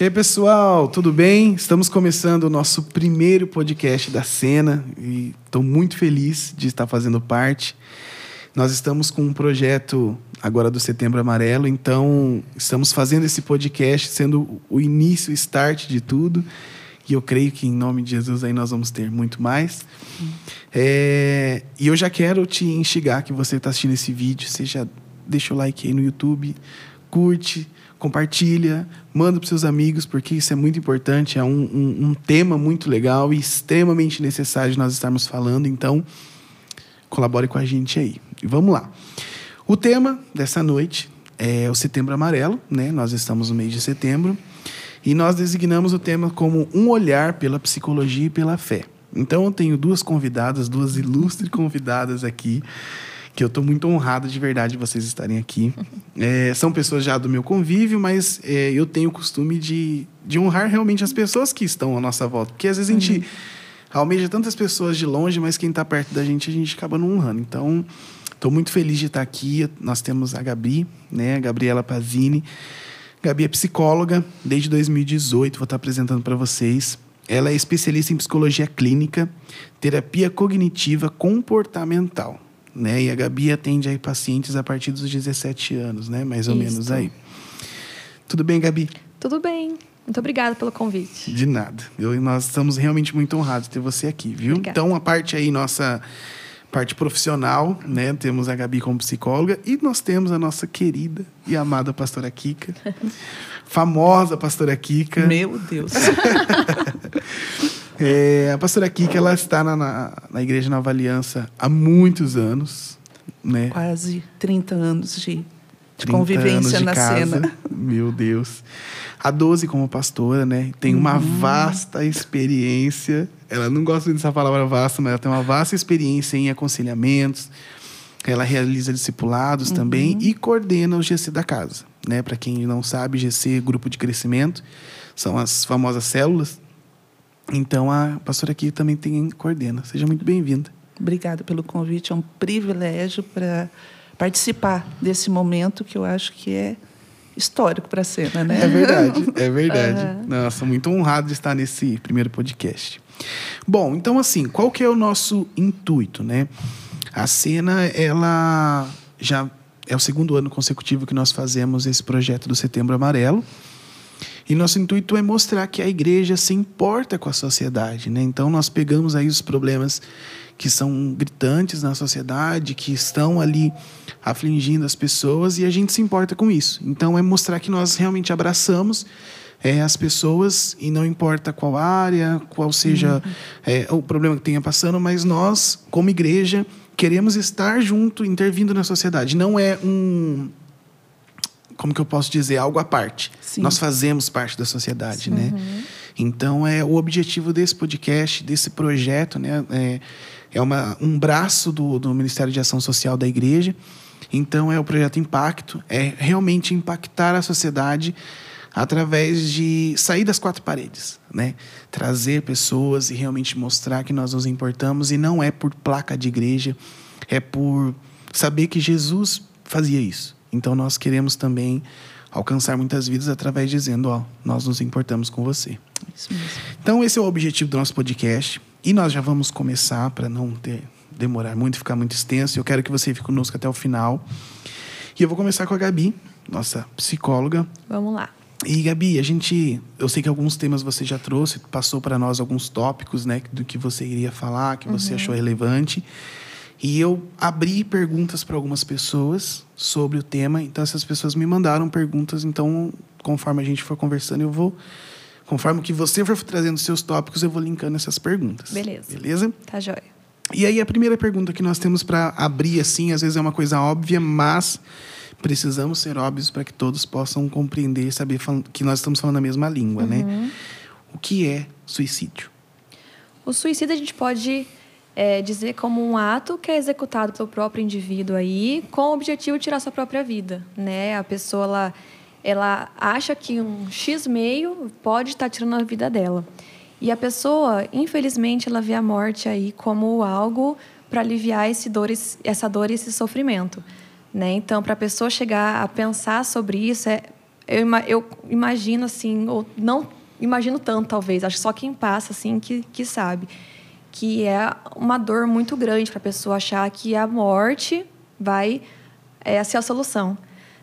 E aí, pessoal, tudo bem? Estamos começando o nosso primeiro podcast da cena e estou muito feliz de estar fazendo parte. Nós estamos com um projeto agora do Setembro Amarelo, então estamos fazendo esse podcast sendo o início, o start de tudo. E eu creio que em nome de Jesus aí nós vamos ter muito mais. É, e eu já quero te instigar que você está assistindo esse vídeo, já deixa o like aí no YouTube, curte, compartilha, manda para seus amigos, porque isso é muito importante, é um, um, um, tema muito legal e extremamente necessário de nós estarmos falando, então colabore com a gente aí. E vamos lá. O tema dessa noite é o Setembro Amarelo, né? Nós estamos no mês de setembro e nós designamos o tema como um olhar pela psicologia e pela fé. Então eu tenho duas convidadas, duas ilustres convidadas aqui que eu estou muito honrado de verdade de vocês estarem aqui. É, são pessoas já do meu convívio, mas é, eu tenho o costume de, de honrar realmente as pessoas que estão à nossa volta. Porque às vezes a gente uhum. almeja tantas pessoas de longe, mas quem está perto da gente, a gente acaba não honrando. Então, estou muito feliz de estar aqui. Nós temos a Gabi, né, a Gabriela Pazini. Gabi é psicóloga desde 2018, vou estar apresentando para vocês. Ela é especialista em psicologia clínica, terapia cognitiva comportamental né? E a Gabi atende aí pacientes a partir dos 17 anos, né? Mais ou Isso. menos aí. Tudo bem, Gabi? Tudo bem. Muito obrigada pelo convite. De nada. Eu, nós estamos realmente muito honrados de ter você aqui, viu? Obrigada. Então, a parte aí, nossa parte profissional, né? Temos a Gabi como psicóloga e nós temos a nossa querida e amada pastora Kika. famosa pastora Kika. Meu Deus. É, a pastora Kika, ela está na, na, na, Igreja Nova Aliança há muitos anos, né? Quase 30 anos de, de convivência de na casa. cena. Meu Deus. A 12 como pastora, né? Tem uma uhum. vasta experiência. Ela não gosta dessa palavra vasta, mas ela tem uma vasta experiência em aconselhamentos. Ela realiza discipulados uhum. também e coordena o GC da casa, né? Para quem não sabe, GC grupo de crescimento, são as famosas células então a pastora aqui também tem coordena. Seja muito bem-vinda. Obrigada pelo convite. É um privilégio para participar desse momento que eu acho que é histórico para a cena, né? É verdade, é verdade. Uhum. Nossa, muito honrado de estar nesse primeiro podcast. Bom, então assim, qual que é o nosso intuito, né? A cena, ela já é o segundo ano consecutivo que nós fazemos esse projeto do Setembro Amarelo. E nosso intuito é mostrar que a igreja se importa com a sociedade. Né? Então, nós pegamos aí os problemas que são gritantes na sociedade, que estão ali afligindo as pessoas, e a gente se importa com isso. Então, é mostrar que nós realmente abraçamos é, as pessoas, e não importa qual área, qual seja uhum. é, o problema que tenha passando, mas nós, como igreja, queremos estar junto, intervindo na sociedade. Não é um como que eu posso dizer, algo à parte. Sim. Nós fazemos parte da sociedade, Sim. né? Uhum. Então, é o objetivo desse podcast, desse projeto, né? É, é uma, um braço do, do Ministério de Ação Social da Igreja. Então, é o projeto Impacto, é realmente impactar a sociedade através de sair das quatro paredes, né? Trazer pessoas e realmente mostrar que nós nos importamos e não é por placa de igreja, é por saber que Jesus fazia isso. Então nós queremos também alcançar muitas vidas através de dizendo, ó, nós nos importamos com você. Isso mesmo. Então esse é o objetivo do nosso podcast e nós já vamos começar para não ter demorar muito, ficar muito extenso. Eu quero que você fique conosco até o final. E eu vou começar com a Gabi, nossa psicóloga. Vamos lá. E Gabi, a gente, eu sei que alguns temas você já trouxe, passou para nós alguns tópicos, né, do que você iria falar, que você uhum. achou relevante. E eu abri perguntas para algumas pessoas sobre o tema. Então, essas pessoas me mandaram perguntas. Então, conforme a gente for conversando, eu vou. Conforme que você for trazendo seus tópicos, eu vou linkando essas perguntas. Beleza. Beleza? Tá jóia. E aí, a primeira pergunta que nós temos para abrir, assim, às vezes é uma coisa óbvia, mas precisamos ser óbvios para que todos possam compreender e saber que nós estamos falando a mesma língua, né? uhum. né? O que é suicídio? O suicídio a gente pode é, dizer como um ato que é executado pelo próprio indivíduo aí, com o objetivo de tirar sua própria vida, né? A pessoa ela, ela acha que um x meio pode estar tirando a vida dela. E a pessoa, infelizmente, ela vê a morte aí como algo para aliviar esse dor, essa dor e esse sofrimento, né? Então, para a pessoa chegar a pensar sobre isso é eu, eu imagino assim, ou não imagino tanto talvez, acho que só quem passa assim que, que sabe, que é uma dor muito grande para a pessoa achar que a morte vai é, ser a solução.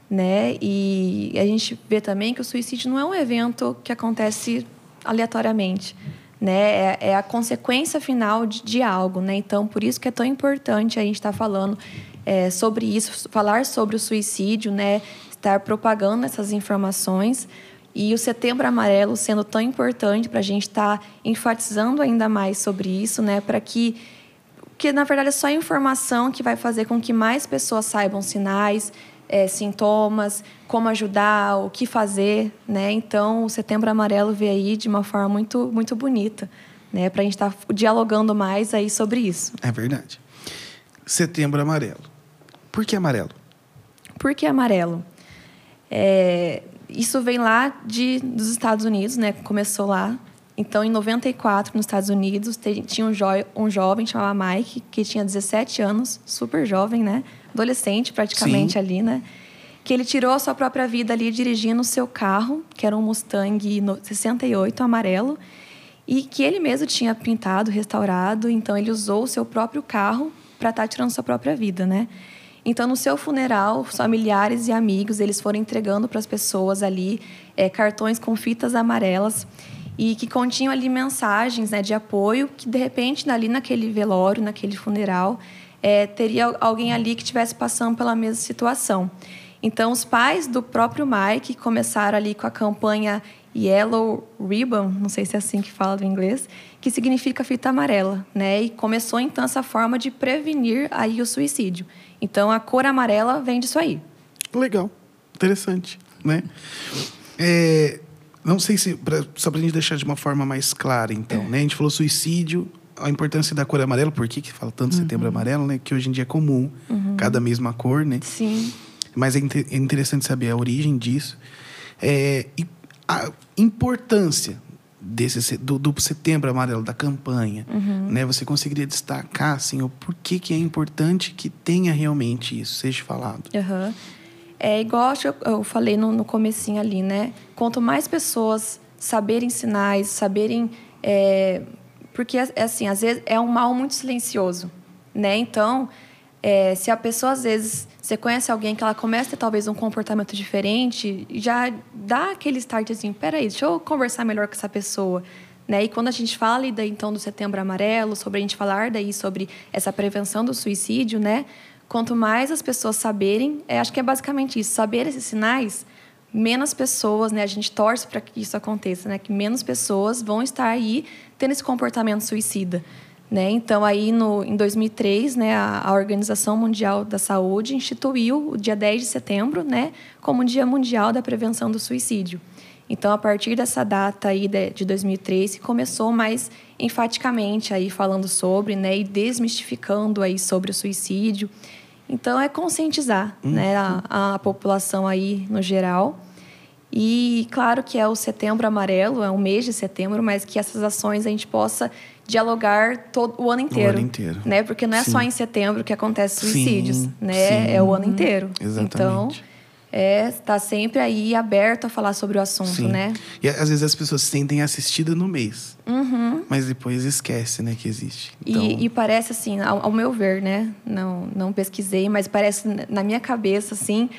Né? E a gente vê também que o suicídio não é um evento que acontece aleatoriamente né? É, é, a consequência final de, de, algo, né? Então, por isso que é tão importante a gente estar tá falando é, sobre isso, falar sobre o suicídio, né? Estar propagando essas informações e o Setembro Amarelo sendo tão importante para a gente estar tá enfatizando ainda mais sobre isso, né? Para que que na verdade é só informação que vai fazer com que mais pessoas saibam sinais, é, sintomas, como ajudar, o que fazer, né? Então, o Setembro Amarelo veio aí de uma forma muito, muito bonita, né? Para a gente estar tá dialogando mais aí sobre isso. É verdade. Setembro Amarelo. Por que amarelo? Por que amarelo? É, isso vem lá de, dos Estados Unidos, né? Começou lá. Então, em 94, nos Estados Unidos, tinha um, jo um jovem chamado Mike, que tinha 17 anos, super jovem, né? adolescente praticamente Sim. ali, né? Que ele tirou a sua própria vida ali dirigindo o seu carro, que era um Mustang 68 amarelo, e que ele mesmo tinha pintado, restaurado, então ele usou o seu próprio carro para estar tá tirando sua própria vida, né? Então, no seu funeral, familiares e amigos, eles foram entregando para as pessoas ali é, cartões com fitas amarelas e que continham ali mensagens né, de apoio que, de repente, ali naquele velório, naquele funeral, é, teria alguém ali que estivesse passando pela mesma situação. Então, os pais do próprio Mike começaram ali com a campanha Yellow Ribbon, não sei se é assim que fala do inglês, que significa fita amarela, né? E começou então essa forma de prevenir aí o suicídio. Então, a cor amarela vem disso aí. Legal, interessante, né? É, não sei se pra, só para a gente deixar de uma forma mais clara, então, né? A gente falou suicídio, a importância da cor amarela, por que, que fala tanto uhum. setembro amarelo, né? Que hoje em dia é comum, uhum. cada mesma cor, né? Sim. Mas é, é interessante saber a origem disso. É, e a importância desse do, do, setembro amarelo da campanha, uhum. né? Você conseguiria destacar assim o porquê que é importante que tenha realmente isso seja falado? Uhum. É igual eu, eu falei no, no comecinho ali, né? Quanto mais pessoas saberem sinais, saberem é, porque, é assim, às vezes é um mal muito silencioso, né? Então, é, se a pessoa, às vezes, você conhece alguém que ela começa a ter, talvez, um comportamento diferente, já dá aquele start assim, peraí, deixa eu conversar melhor com essa pessoa. Né? E quando a gente fala então do Setembro Amarelo, sobre a gente falar daí sobre essa prevenção do suicídio, né? Quanto mais as pessoas saberem, é, acho que é basicamente isso, saber esses sinais, menos pessoas, né? A gente torce para que isso aconteça, né? Que menos pessoas vão estar aí tendo esse comportamento suicida. Né? Então, aí no, em 2003, né, a, a, Organização Mundial da Saúde instituiu o dia 10 de setembro né, como Dia Mundial da Prevenção do Suicídio. Então, a partir dessa data aí de, de 2003, começou mais enfaticamente aí falando sobre né, e desmistificando aí sobre o suicídio. Então, é conscientizar uhum. né, a, a população aí no geral e claro que é o setembro amarelo, é o mês de setembro, mas que essas ações a gente possa dialogar todo o ano inteiro. O ano inteiro. Né? Porque não é Sim. só em setembro que acontece suicídios, Sim. né? Sim. É o ano inteiro. Exatamente. Então, é está sempre aí aberto a falar sobre o assunto, Sim. né? E às vezes as pessoas se sentem assistidas no mês, uhum. mas depois esquece, né, que existe. Então... E, e, parece assim, ao, ao, meu ver, né? Não, não pesquisei, mas parece na minha cabeça assim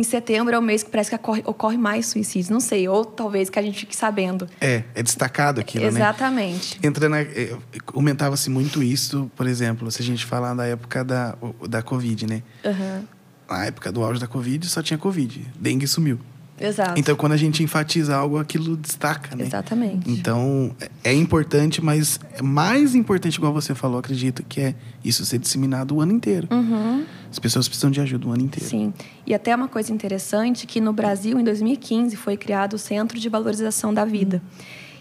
em setembro é o mês que parece que ocorre, ocorre, mais suicídios. Não sei, ou talvez que a gente fique sabendo. É, é destacado aquilo, Exatamente. né? Entrando, é, comentava-se muito isso, por exemplo, se a gente falar da época da, da Covid, né? Uhum. Na época do auge da Covid, só tinha Covid. Dengue sumiu. Exato. Então, quando a gente enfatiza algo, aquilo destaca, né? Exatamente. Então, é importante, mas é mais importante, igual você falou, acredito, que é isso ser disseminado o ano inteiro. Uhum. As pessoas precisam de ajuda o ano inteiro. Sim. E até uma coisa interessante, que no Brasil, em 2015, foi criado o Centro de Valorização da Vida.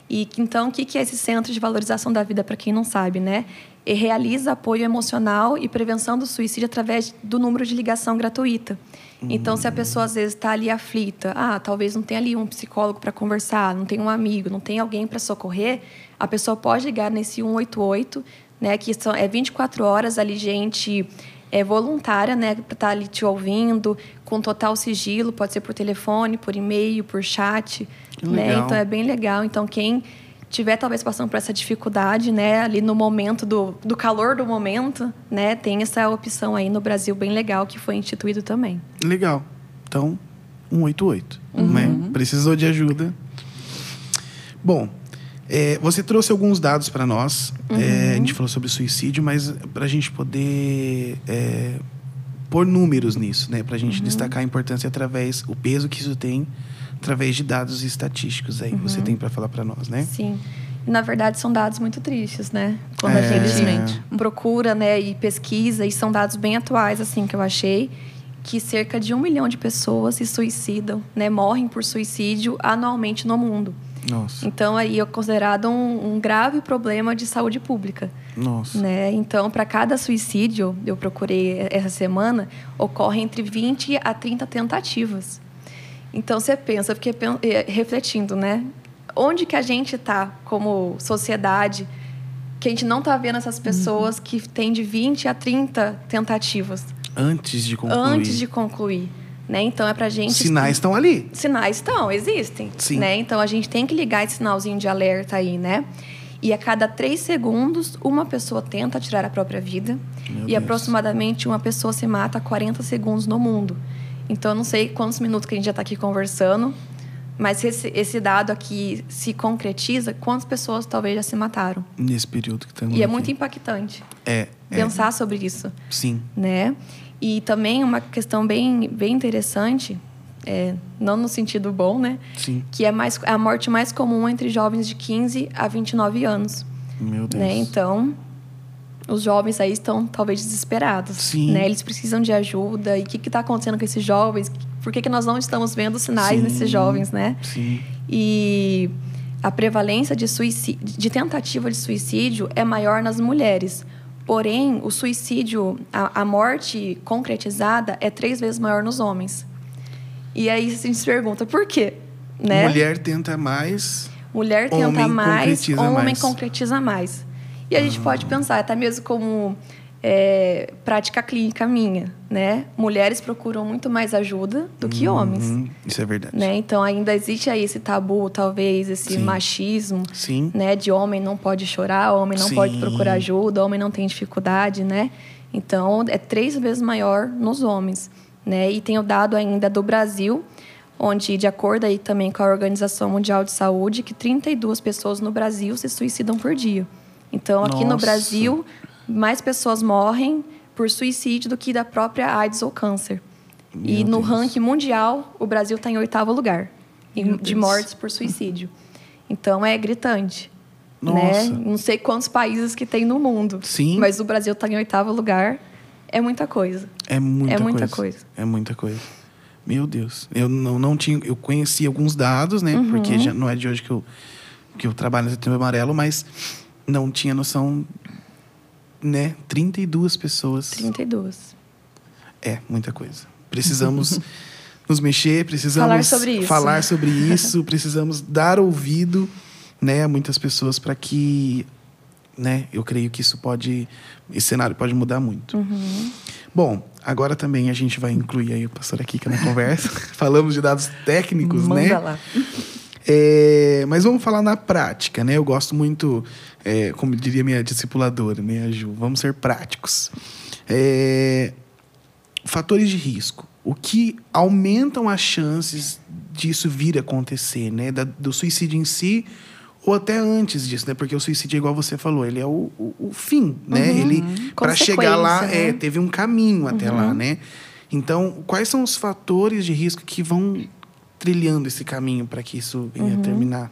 E então, o que é esse Centro de Valorização da Vida, para quem não sabe, né? E realiza apoio emocional e prevenção do suicídio através do número de ligação gratuita. Então, se a pessoa às vezes está ali aflita, ah, talvez não tenha ali um psicólogo para conversar, não tem um amigo, não tem alguém para socorrer, a pessoa pode ligar nesse 188, né, que são, é 24 horas ali, gente é voluntária, né, para estar tá ali te ouvindo, com total sigilo, pode ser por telefone, por e-mail, por chat, né? Então é bem legal. Então quem tiver talvez passando por essa dificuldade, né, ali no momento do, do calor do momento, né, tem essa opção aí no Brasil bem legal que foi instituído também. Legal. Então, 188, uhum. né? Precisou de ajuda. Bom, é, você trouxe alguns dados para nós. Uhum. É, a gente falou sobre suicídio, mas para a gente poder é, pôr números nisso, né? Para a gente uhum. destacar a importância através, o peso que isso tem através de dados estatísticos aí uhum. você tem para falar para nós, né? Sim. Na verdade, são dados muito tristes, né? Quando é. a gente procura, né, e pesquisa, e são dados bem atuais, assim, que eu achei, que cerca de um milhão de pessoas se suicidam, né, morrem por suicídio anualmente no mundo. Nossa. Então, aí é considerado um, um grave problema de saúde pública. Nossa. Né? Então, para cada suicídio, eu procurei essa semana, ocorre entre 20 a 30 tentativas. Então você pensa, fiquei eh, refletindo, né? Onde que a gente está como sociedade que a gente não está vendo essas pessoas uhum. que têm de 20 a 30 tentativas antes de concluir. Antes de concluir, né? Então é pra gente Sinais estão ali. Sinais estão, existem, Sim. né? Então a gente tem que ligar esse sinalzinho de alerta aí, né? E a cada três segundos, uma pessoa tenta tirar a própria vida. Meu e Deus. aproximadamente uma pessoa se mata a 40 segundos no mundo. Então, eu não sei quantos minutos que a gente já está aqui conversando, mas se esse, esse, dado aqui se concretiza, quantas pessoas talvez já se mataram? Nesse período que estamos E é aqui. muito impactante. É. é. Pensar é. sobre isso. Sim. Né? E também uma questão bem, bem interessante, é, não no sentido bom, né? Sim. Que é mais, a morte mais comum entre jovens de 15 a 29 anos. Meu Deus. Né? Então, os jovens aí estão talvez desesperados. Sim. Né? Eles precisam de ajuda. E o que está acontecendo com esses jovens? Por que, que nós não estamos vendo sinais Sim. nesses jovens, né? Sim. E a prevalência de, suicídio, de tentativa de suicídio é maior nas mulheres. Porém, o suicídio, a, a morte concretizada é três vezes maior nos homens. E aí a gente se pergunta, por quê? Né? Mulher tenta mais... Mulher tenta homem mais, concretiza homem mais. concretiza mais. E a gente pode pensar, até mesmo como é, prática clínica minha, né? Mulheres procuram muito mais ajuda do que Uhum, homens. Isso é verdade. Né? Então ainda existe aí esse tabu, talvez esse Sim. machismo, Sim. né? De homem não pode chorar, homem não Sim. pode procurar ajuda, homem não tem dificuldade, né? Então é três vezes maior nos homens, né? E tem o dado ainda do Brasil, onde de acordo aí também com a Organização Mundial de Saúde, que 32 pessoas no Brasil se suicidam por dia. Então aqui no Nossa. Brasil mais pessoas morrem por suicídio do que da própria AIDS ou câncer. e Meu no Deus. ranking mundial, o Brasil está em oitavo lugar Meu de Deus. mortes por suicídio. Então é gritante. Nossa. Né? Não sei quantos países que tem no mundo. Sim. Mas o Brasil está em oitavo lugar. É muita coisa. É muita, É muita coisa. coisa. É muita coisa. Meu Deus. Eu não, não tinha. Eu conheci alguns dados, né? Uhum. Porque já não é de hoje que eu, que eu trabalho no Setembro Amarelo, mas não tinha noção, né? 32 pessoas. 32. É, muita coisa. Precisamos nos mexer, precisamos Falar sobre isso. falar sobre isso, precisamos dar ouvido, né, a muitas pessoas para que, né, eu creio que isso pode, esse cenário pode mudar muito. Uhum. Bom, agora também a gente vai incluir aí o pastor Kika na conversa. Falamos de dados técnicos, Manda né? lá. É, mas vamos falar na prática, né? Eu gosto muito, é, como diria minha discipuladora, né, a Ju? Vamos ser práticos. É, fatores de risco. O que aumentam as chances disso vir a acontecer, né? Da- do suicídio em si ou até antes disso, né? Porque o suicídio, igual você falou, ele é o, o, o fim, né? Ele para chegar lá, né? é, teve um caminho até lá, né? Então, quais são os fatores de risco que vão trilhando esse caminho para que isso venha a terminar?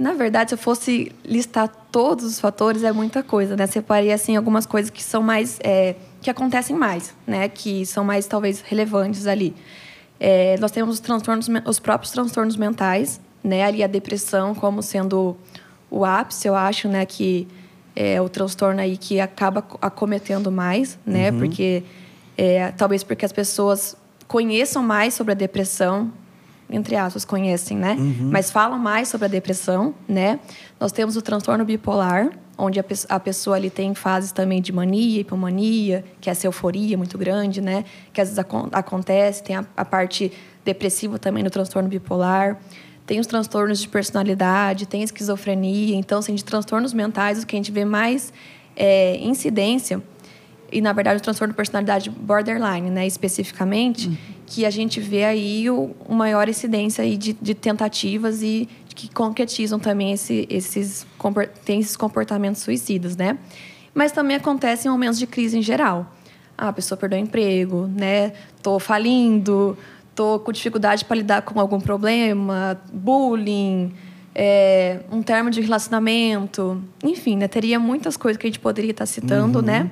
Na verdade, se eu fosse listar todos os fatores, é muita coisa, né? Separei, assim, algumas coisas que são mais... é, que acontecem mais, né? Que são mais, talvez, relevantes ali. É, nós temos os transtornos, os próprios transtornos mentais, né? Ali a depressão como sendo o ápice, eu acho, né? Que é o transtorno aí que acaba co- acometendo mais, né? Porque... é, talvez porque as pessoas conheçam mais sobre a depressão, entre aspas, conhecem, né? Mas falam mais sobre a depressão, né? Nós temos o transtorno bipolar, onde a, pe a pessoa ali tem fases também de mania, hipomania, que é essa euforia muito grande, né? Que às vezes ac acontece, tem a, a parte depressiva também no transtorno bipolar tem os transtornos de personalidade, tem esquizofrenia. Então, assim, de transtornos mentais, o que a gente vê mais é, incidência, e na verdade o transtorno de personalidade borderline, né, especificamente, uhum. Que a gente vê aí o, o maior incidência aí de, de tentativas e que concretizam também esse, esses, tem esses comportamentos suicidas, né? Mas também acontece em momentos de crise em geral. Ah, a pessoa perdeu o emprego, né? Tô falindo, estou com dificuldade para lidar com algum problema, bullying, é, um termo de relacionamento, enfim, né? Teria muitas coisas que a gente poderia estar citando, uhum. né?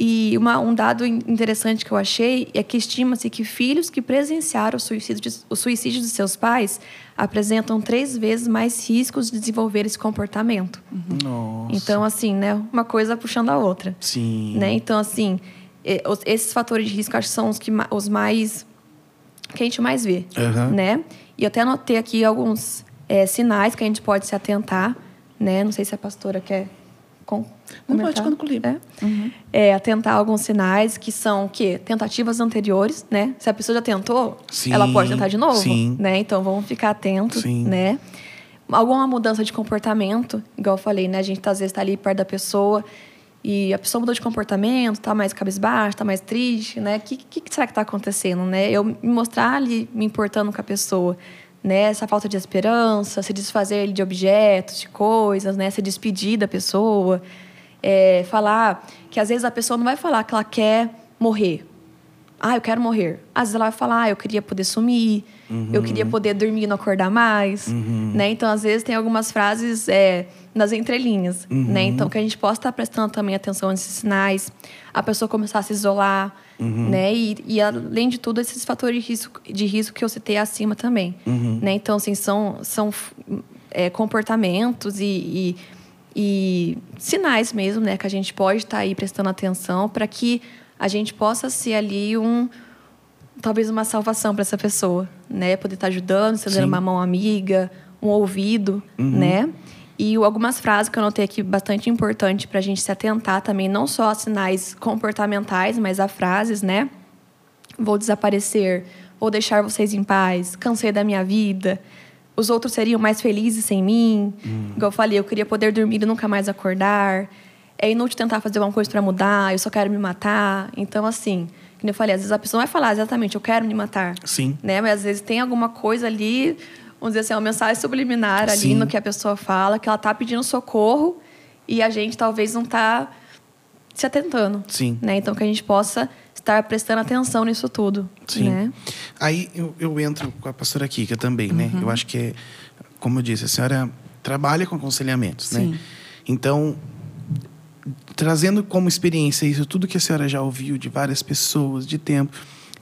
E uma, um dado interessante que eu achei é que estima-se que filhos que presenciaram o suicídio, de, o suicídio de seus pais apresentam três vezes mais riscos de desenvolver esse comportamento. Uhum. Então, assim, né? Uma coisa puxando a outra. Sim. Né? Então, assim, esses fatores de risco acho que são os, que, os mais que a gente mais vê, uhum. né? E eu até anotei aqui alguns é, sinais que a gente pode se atentar, né? Não sei se a pastora quer com, Não pode concluir. É? Uhum. é, atentar alguns sinais que são o quê? Tentativas anteriores, né? Se a pessoa já tentou, sim, ela pode tentar de novo, sim. né? Então vamos ficar atentos, sim. né? Alguma mudança de comportamento, igual eu falei, né? A gente às vezes está ali perto da pessoa e a pessoa mudou de comportamento, está mais cabisbaixa, está mais triste, né? O que, que, que, será que está acontecendo, né? Eu me mostrar ali me importando com a pessoa, né? Essa falta de esperança, se desfazer de objetos, de coisas, né? Se despedir da pessoa, é, falar que às vezes a pessoa não vai falar que ela quer morrer. Ah, eu quero morrer. Às vezes ela vai falar, ah, eu queria poder sumir, uhum. eu queria poder dormir e não acordar mais, uhum. né? Então, às vezes tem algumas frases é, nas entrelinhas, uhum. né? Então, que a gente possa estar prestando também atenção nesses sinais, a pessoa começar a se isolar, uhum. né? E, e, além de tudo, esses fatores de risco, de risco que eu citei acima também, uhum. né? Então, assim, são, são é, comportamentos e, e, e, sinais mesmo, né? Que a gente pode estar aí prestando atenção para que a gente possa ser ali um talvez uma salvação para essa pessoa, né? Poder estar ajudando, estendendo uma mão amiga, um ouvido, uhum. né? E algumas frases que eu notei aqui bastante importante para a gente se atentar também, não só a sinais comportamentais, mas a frases, né? Vou desaparecer, vou deixar vocês em paz, cansei da minha vida, os outros seriam mais felizes sem mim. Hum. Igual eu falei, eu queria poder dormir e nunca mais acordar. É inútil tentar fazer alguma coisa para mudar, eu só quero me matar. Então, assim, como eu falei, às vezes a pessoa não vai falar exatamente, eu quero me matar. Sim. Né? Mas às vezes tem alguma coisa ali vamos dizer assim, uma mensagem subliminar ali Sim. no que a pessoa fala, que ela está pedindo socorro e a gente talvez não está se atentando. Sim. Né? Então, que a gente possa estar prestando atenção nisso tudo. Sim. Né? Aí eu, eu entro com a pastora Kika também, né? Uhum. Eu acho que, é, como eu disse, a senhora trabalha com aconselhamentos, Sim. né? Então, trazendo como experiência isso, tudo que a senhora já ouviu de várias pessoas, de tempo,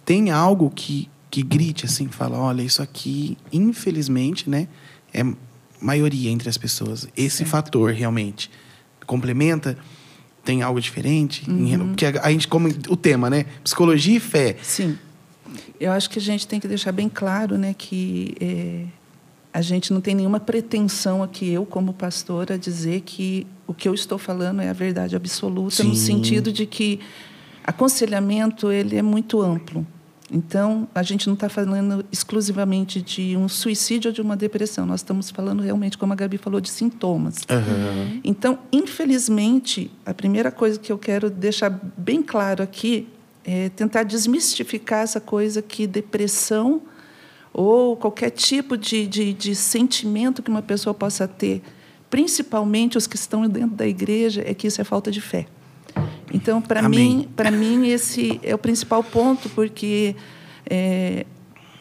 tem algo que que grite assim, fala, olha, isso aqui, infelizmente, né, é maioria entre as pessoas. Esse certo. fator realmente complementa tem algo diferente, Uhum. porque a, a gente como o tema, né, psicologia e fé. Sim. Eu acho que a gente tem que deixar bem claro, né, que é, a gente não tem nenhuma pretensão aqui, eu como pastora, dizer que o que eu estou falando é a verdade absoluta, no Sim. sentido de que aconselhamento ele é muito amplo. Então, a gente não está falando exclusivamente de um suicídio ou de uma depressão. Nós estamos falando realmente, como a Gabi falou, de sintomas. Uhum. Então, infelizmente, a primeira coisa que eu quero deixar bem claro aqui é tentar desmistificar essa coisa que depressão ou qualquer tipo de, de, de sentimento que uma pessoa possa ter, principalmente os que estão dentro da igreja, é que isso é falta de fé. Então, para mim, para mim esse é o principal ponto, porque é,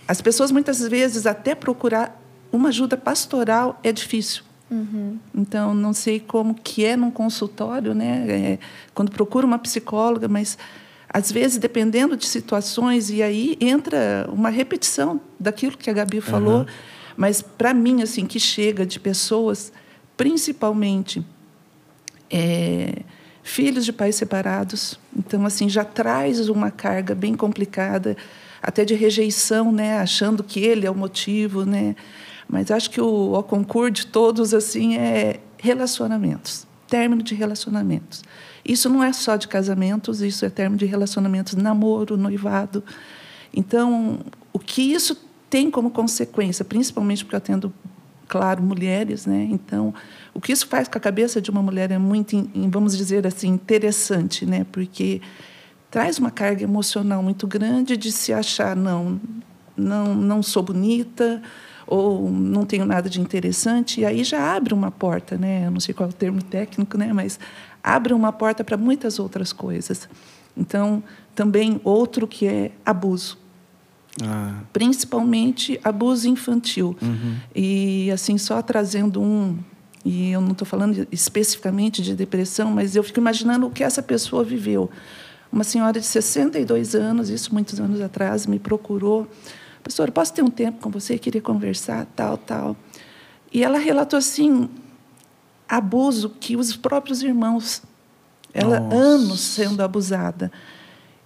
as pessoas muitas vezes até procurar uma ajuda pastoral é difícil. Então, não sei como que é num consultório, né? É, quando procura uma psicóloga, mas às vezes dependendo de situações e aí entra uma repetição daquilo que a Gabi falou, Uhum. mas para mim assim que chega de pessoas, principalmente é, filhos de pais separados, então assim já traz uma carga bem complicada, até de rejeição, né, achando que ele é o motivo, né? Mas acho que o, o concurso de todos assim é relacionamentos. término de relacionamentos. Isso não é só de casamentos, isso é término de relacionamentos, namoro, noivado. Então, o que isso tem como consequência, principalmente porque eu atendo, claro, mulheres, né? Então, o que isso faz com a cabeça de uma mulher é muito, vamos dizer assim, interessante, né? Porque traz uma carga emocional muito grande de se achar não, não, não sou bonita ou não tenho nada de interessante e aí já abre uma porta, né? Eu não sei qual é o termo técnico, né? Mas abre uma porta para muitas outras coisas. Então, também outro que é abuso. Ah. Principalmente abuso infantil. Uhum. E assim, só trazendo um. E eu não estou falando especificamente de depressão, mas eu fico imaginando o que essa pessoa viveu. Uma senhora de 62 anos, isso muitos anos atrás, me procurou. Pastor, posso ter um tempo com você? Queria conversar, tal, tal. E ela relatou assim abuso que os próprios irmãos, ela Nossa. anos sendo abusada.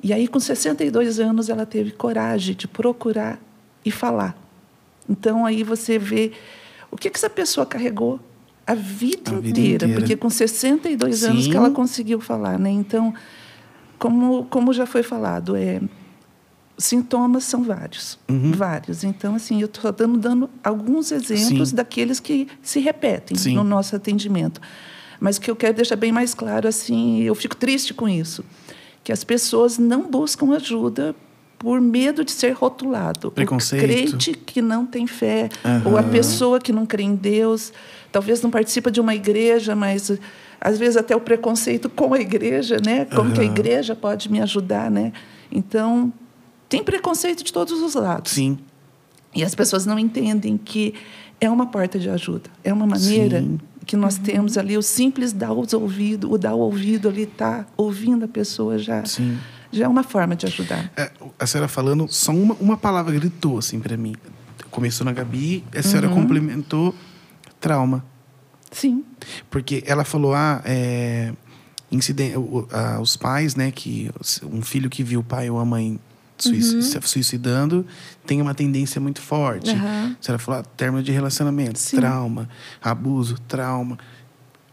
E aí, com 62 anos, ela teve coragem de procurar e falar. Então, aí você vê o que, que essa pessoa carregou a vida, a inteira, vida inteira, porque com 62 Sim. anos que ela conseguiu falar. Né? Então, como, como já foi falado, é, sintomas são vários, uhum. vários. Então, assim, eu estou dando, dando alguns exemplos Sim. daqueles que se repetem Sim. no nosso atendimento. Mas o que eu quero deixar bem mais claro, assim, eu fico triste com isso que as pessoas não buscam ajuda por medo de ser rotulado. Preconceito. O crente que não tem fé, uhum. ou a pessoa que não crê em Deus, talvez não participa de uma igreja, mas às vezes até o preconceito com a igreja, né? Como uhum. que a igreja pode me ajudar, né? Então, tem preconceito de todos os lados. Sim. E as pessoas não entendem que é uma porta de ajuda, é uma maneira Sim que nós uhum. temos ali, o simples dar os ouvidos, o dar o ouvido ali, tá ouvindo a pessoa já, Sim. já é uma forma de ajudar. É, a senhora falando, só uma, uma palavra gritou assim para mim. Começou na Gabi, a senhora uhum. complementou trauma. Sim. Porque ela falou, ah, é, incidente, os pais, né, que um filho que viu o pai ou a mãe uhum. se suicidando tem uma tendência muito forte. Uhum. Você falou, ah, término de relacionamento, Sim. trauma, abuso, trauma.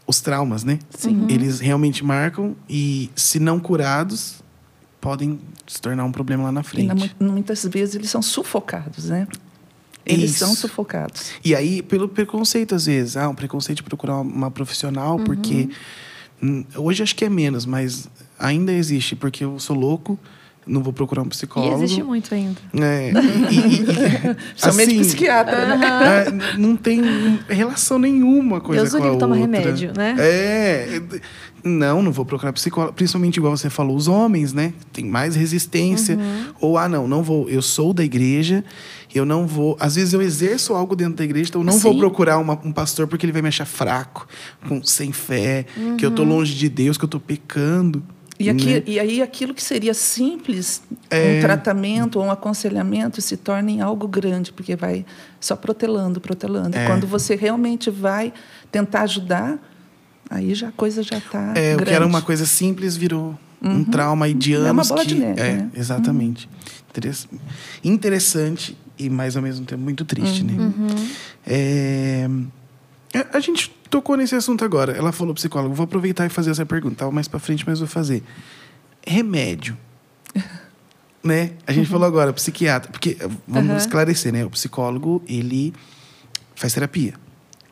Os traumas, né? Sim. Uhum. Eles realmente marcam e, se não curados, podem se tornar um problema lá na frente. E muitas vezes eles são sufocados, né? Eles Isso. são sufocados. E aí, pelo preconceito, às vezes. Ah, um preconceito de procurar uma profissional, uhum. porque. Hum, hoje acho que é menos, mas ainda existe, porque eu sou louco, não vou procurar um psicólogo. E existe muito ainda. É, e, e, Principalmente assim, psiquiatra, uh -huh. né? É, não tem relação nenhuma coisa Deus com a outra. toma remédio, né? É, não, não vou procurar psicólogo. Principalmente igual você falou, os homens, né? Tem mais resistência. Uhum. Ou, ah, não, não vou. Eu sou da igreja, eu não vou. Às vezes eu exerço algo dentro da igreja, então eu não Sim. vou procurar uma, um pastor porque ele vai me achar fraco, com, sem fé, uhum. que eu tô uhum. longe de Deus, que eu tô pecando. E, aqui, né? e aí aquilo que seria simples, é... um tratamento ou um aconselhamento, se torna em algo grande, porque vai só protelando, protelando. É. E quando você realmente vai tentar ajudar, aí já a coisa já está É, grande. o que era uma coisa simples virou uhum. um trauma de anos. É uma bola que, de neve, É, né? exatamente. Uhum. Interessante e, mais ao mesmo tempo, muito triste, né? uhum. né? É... A gente tocou nesse assunto agora. Ela falou, psicólogo, vou aproveitar e fazer essa pergunta. Estava mais para frente, mas vou fazer. Remédio. né? A gente uhum. falou agora, psiquiatra. Porque, vamos uhum. esclarecer, né? O psicólogo, ele faz terapia.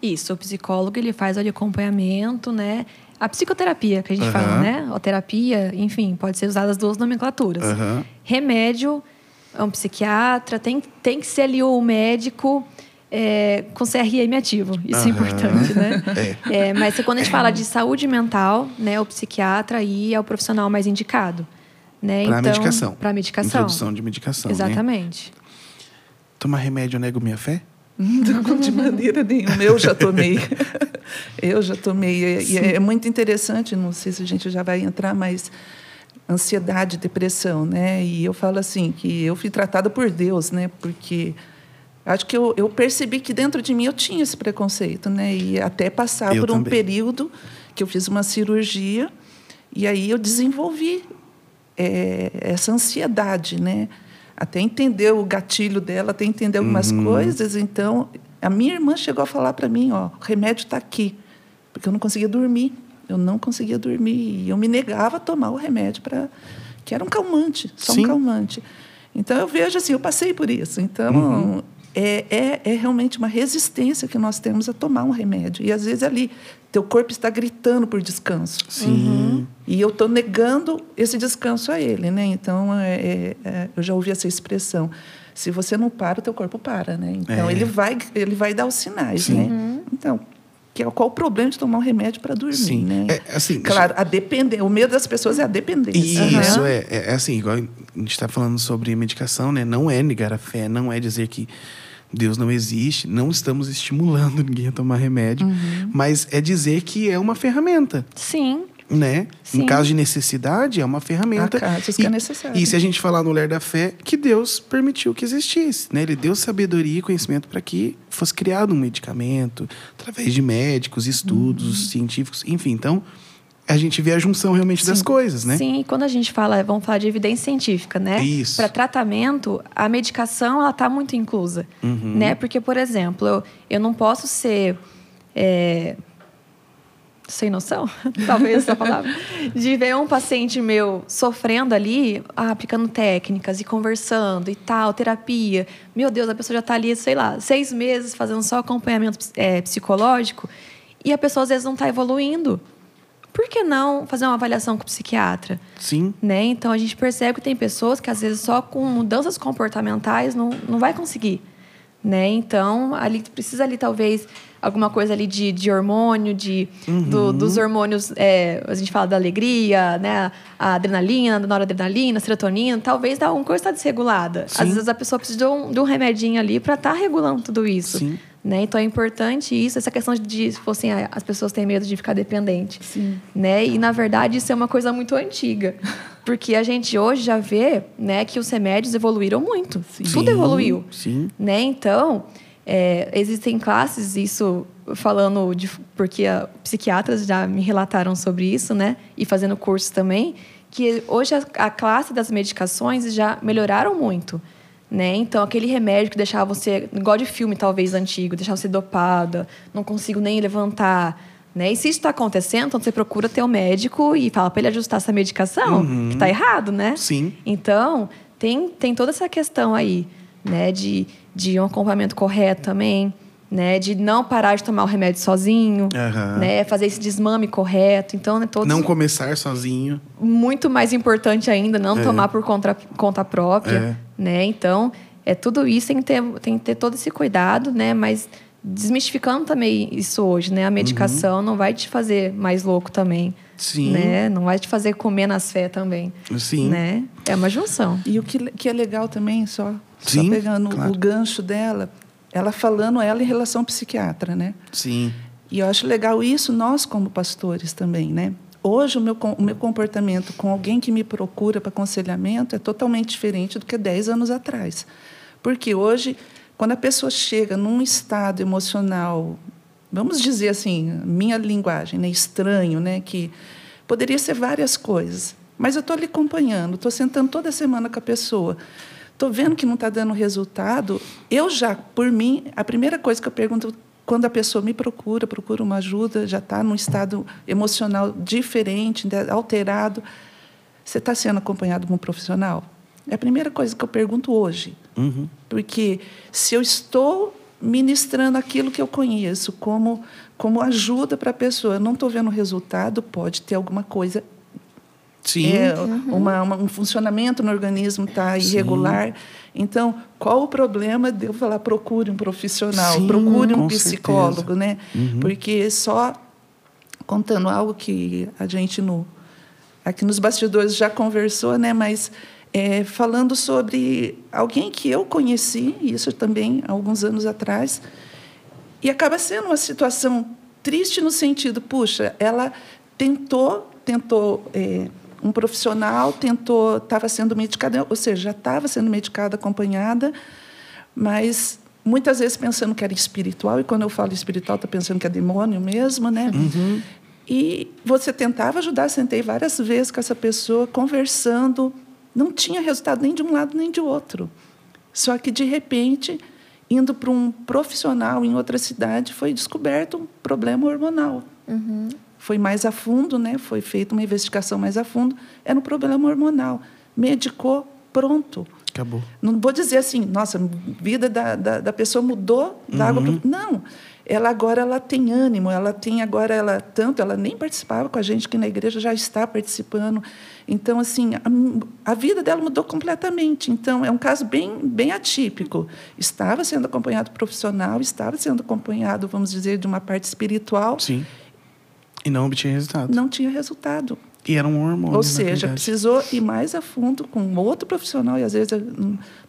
Isso, o psicólogo, ele faz o acompanhamento, né? A psicoterapia, que a gente uhum. fala, né? A terapia, enfim, pode ser usada as duas nomenclaturas. Remédio, é um psiquiatra, tem, tem que ser ali o médico é, com CRM ativo. Isso uhum. é importante, né? É. É, mas quando a gente fala de saúde mental, né, o psiquiatra aí é o profissional mais indicado. Né? Para então, medicação. Para medicação. Introdução de medicação. Né? Exatamente. Né? Tomar remédio nego minha fé? Não, de maneira nenhuma. Eu já tomei. Eu já tomei. E é, é muito interessante, não sei se a gente já vai entrar, mas ansiedade, depressão, né? E eu falo assim que eu fui tratada por Deus, né? Porque Acho que eu, eu, percebi que dentro de mim eu tinha esse preconceito, né? E até passar eu por um também. período que eu fiz uma cirurgia e aí eu desenvolvi é, essa ansiedade, né? Até entender o gatilho dela, até entender algumas uhum. coisas. Então, a minha irmã chegou a falar para mim, ó, o remédio está aqui, porque eu não conseguia dormir. Eu não conseguia dormir. E eu me negava a tomar o remédio para que era um calmante, só Sim. um calmante. Então eu vejo assim, eu passei por isso. Então Uhum. É, é, é realmente uma resistência que nós temos a tomar um remédio. E às vezes ali teu corpo está gritando por descanso. Sim. E eu estou negando esse descanso a ele, né? Então, é, é, é, eu já ouvi essa expressão. Se você não para, o teu corpo para, né? Então, É. ele, vai, ele vai dar os sinais, Sim. né? Então, que é, qual o problema de tomar um remédio para dormir, Sim. né? É, assim, claro, a depender, o medo das pessoas é a dependência. Isso, é, é, é assim, igual a gente está falando sobre medicação, né? Não é negar a fé, não é dizer que Deus não existe, não estamos estimulando ninguém a tomar remédio, Uhum. mas é dizer que é uma ferramenta, Sim. né? Sim. Em caso de necessidade, é uma ferramenta. Há casos que é necessário. E se a gente falar no ler da fé, que Deus permitiu que existisse, né? Ele deu sabedoria e conhecimento para que fosse criado um medicamento através de médicos, estudos Uhum. científicos, enfim. Então, a gente vê a junção realmente das coisas, né? Sim, e quando a gente fala, vamos falar de evidência científica, né? Isso. Para tratamento, a medicação ela está muito inclusa, Uhum. né? Porque, por exemplo, eu, eu não posso ser é, sem noção, talvez essa palavra, de ver um paciente meu sofrendo ali, ah, aplicando técnicas e conversando e tal, terapia. Meu Deus, a pessoa já está ali, sei lá, seis meses fazendo só acompanhamento é, psicológico e a pessoa às vezes não está evoluindo. Por que não fazer uma avaliação com o psiquiatra? Sim. Né? Então a gente percebe que tem pessoas que às vezes só com mudanças comportamentais não, não vai conseguir. Né? Então, ali precisa ali talvez alguma coisa ali de, de hormônio, de, do- dos hormônios, é, a gente fala da alegria, né? A adrenalina, da noradrenalina, a serotonina, talvez alguma coisa está desregulada. Sim. Às vezes a pessoa precisa de um, de um remedinho ali para estar regulando tudo isso. Sim. Né? Então é importante isso, essa questão de, tipo assim, as pessoas têm medo de ficar dependente. Sim. Né? E na verdade isso é uma coisa muito antiga. Porque a gente hoje já vê né, que os remédios evoluíram muito. Tudo Sim, evoluiu. Sim. Né? Então, é, existem classes, isso falando de. Porque ah, psiquiatras já me relataram sobre isso, né? E fazendo curso também, que hoje a, a classe das medicações já melhoraram muito. Né? Então, aquele remédio que deixava você, igual de filme talvez antigo, deixava você dopada, não consigo nem levantar. Né? E se isso está acontecendo, então você procura ter um médico e fala para ele ajustar essa medicação, que está errado, né? Sim. Então, tem, tem toda essa questão aí, né? De, de um acompanhamento correto também, né? De não parar de tomar o remédio sozinho, Aham. né? Fazer esse desmame correto. Então, né, todos Não começar sozinho. muito mais importante ainda, não tomar por conta, conta própria, né? Então, é tudo isso tem que ter, tem que ter todo esse cuidado, né? Mas desmistificando também isso hoje, né? A medicação não vai te fazer mais louco também, Sim. né? Não vai te fazer comer nas fé também, Sim. né? É uma junção. E o que, que é legal também, só, Sim, só pegando claro. o gancho dela, ela falando ela em relação ao psiquiatra, né? Sim. E eu acho legal isso nós como pastores também, né? Hoje o meu, o meu comportamento com alguém que me procura para aconselhamento é totalmente diferente do que 10 anos atrás. Porque hoje, quando a pessoa chega num estado emocional, vamos dizer assim, minha linguagem, né, estranho, né, que poderia ser várias coisas, mas eu estou ali acompanhando, estou sentando toda semana com a pessoa, estou vendo que não está dando resultado, eu já, por mim, a primeira coisa que eu pergunto quando a pessoa me procura, procura uma ajuda, já está num estado emocional diferente, alterado, você está sendo acompanhado por um profissional? É a primeira coisa que eu pergunto hoje. Uhum. Porque se eu estou ministrando aquilo que eu conheço como, como ajuda para a pessoa, eu não estou vendo resultado, pode ter alguma coisa Sim. é, uma, uma- um funcionamento no organismo está irregular. Então, qual o problema de eu falar procure um profissional, Sim, procure um psicólogo, certeza. né? Porque só contando algo que a gente no aqui nos bastidores já conversou, né? Mas é, falando sobre alguém que eu conheci, isso também há alguns anos atrás, e acaba sendo uma situação triste no sentido, puxa, ela tentou, tentou é, um profissional, tentou, estava sendo medicada, ou seja, já estava sendo medicada, acompanhada, mas muitas vezes pensando que era espiritual, e quando eu falo espiritual, estou pensando que é demônio mesmo, né? E você tentava ajudar, sentei várias vezes com essa pessoa, conversando, não tinha resultado nem de um lado nem de outro. Só que, de repente, indo para um profissional em outra cidade, foi descoberto um problema hormonal. Foi mais a fundo, né? Foi feita uma investigação mais a fundo. Era um problema hormonal. Medicou, pronto. Acabou. Não vou dizer assim, nossa, a vida da, da, da pessoa mudou da água Uhum. pro... Não. Ela agora ela tem ânimo, ela tem agora ela tanto, ela nem participava com a gente que na igreja já está participando. Então assim, a, a vida dela mudou completamente. Então é um caso bem bem atípico. Estava sendo acompanhado profissional, estava sendo acompanhado, vamos dizer, de uma parte espiritual, Sim. E não obtinha resultado. não tinha resultado. E era um hormônio. Ou seja, precisou ir mais a fundo com outro profissional. E às vezes, eu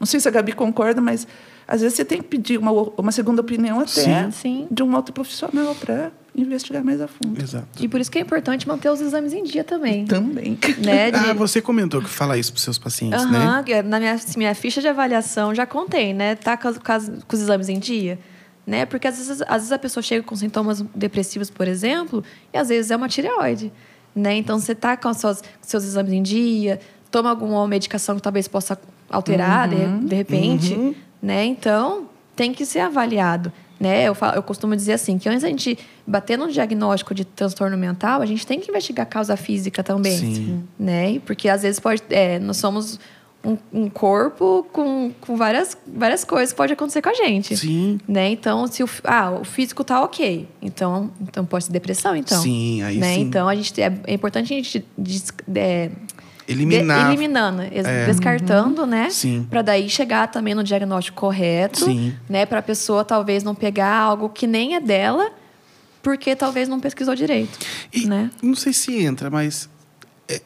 não sei se a Gabi concorda, mas às vezes você tem que pedir uma, uma segunda opinião até Sim. Sim. de um outro profissional para investigar mais a fundo. Exato. E por isso que é importante manter os exames em dia também. Também. Né? De- Ah, você comentou que fala isso para seus pacientes, Aham, né? que na minha, minha ficha de avaliação já contei, né? Tá com, com com os exames em dia. Né? Porque às vezes, às vezes a pessoa chega com sintomas depressivos, por exemplo, e às vezes é uma tireoide. Né? Então você tá com seus, seus exames em dia, toma alguma medicação que talvez possa alterar de, de repente. Né? Então tem que ser avaliado. Né? Eu, falo- eu costumo dizer assim, que antes da gente bater no diagnóstico de transtorno mental, a gente tem que investigar a causa física também Sim. né? Porque às vezes pode, é, nós somos um, um corpo com, com várias, várias coisas que pode acontecer com a gente, Sim. né? Então, se o, ah, o físico tá ok, então, então pode ser depressão, então. Sim, aí né? sim. Então a gente é, é importante a gente des- é, Eliminar. de- eliminando, É. descartando, né? Sim. Para daí chegar também no diagnóstico correto, Sim. né? Para a pessoa talvez não pegar algo que nem é dela, porque talvez não pesquisou direito, E né? não sei se entra, mas é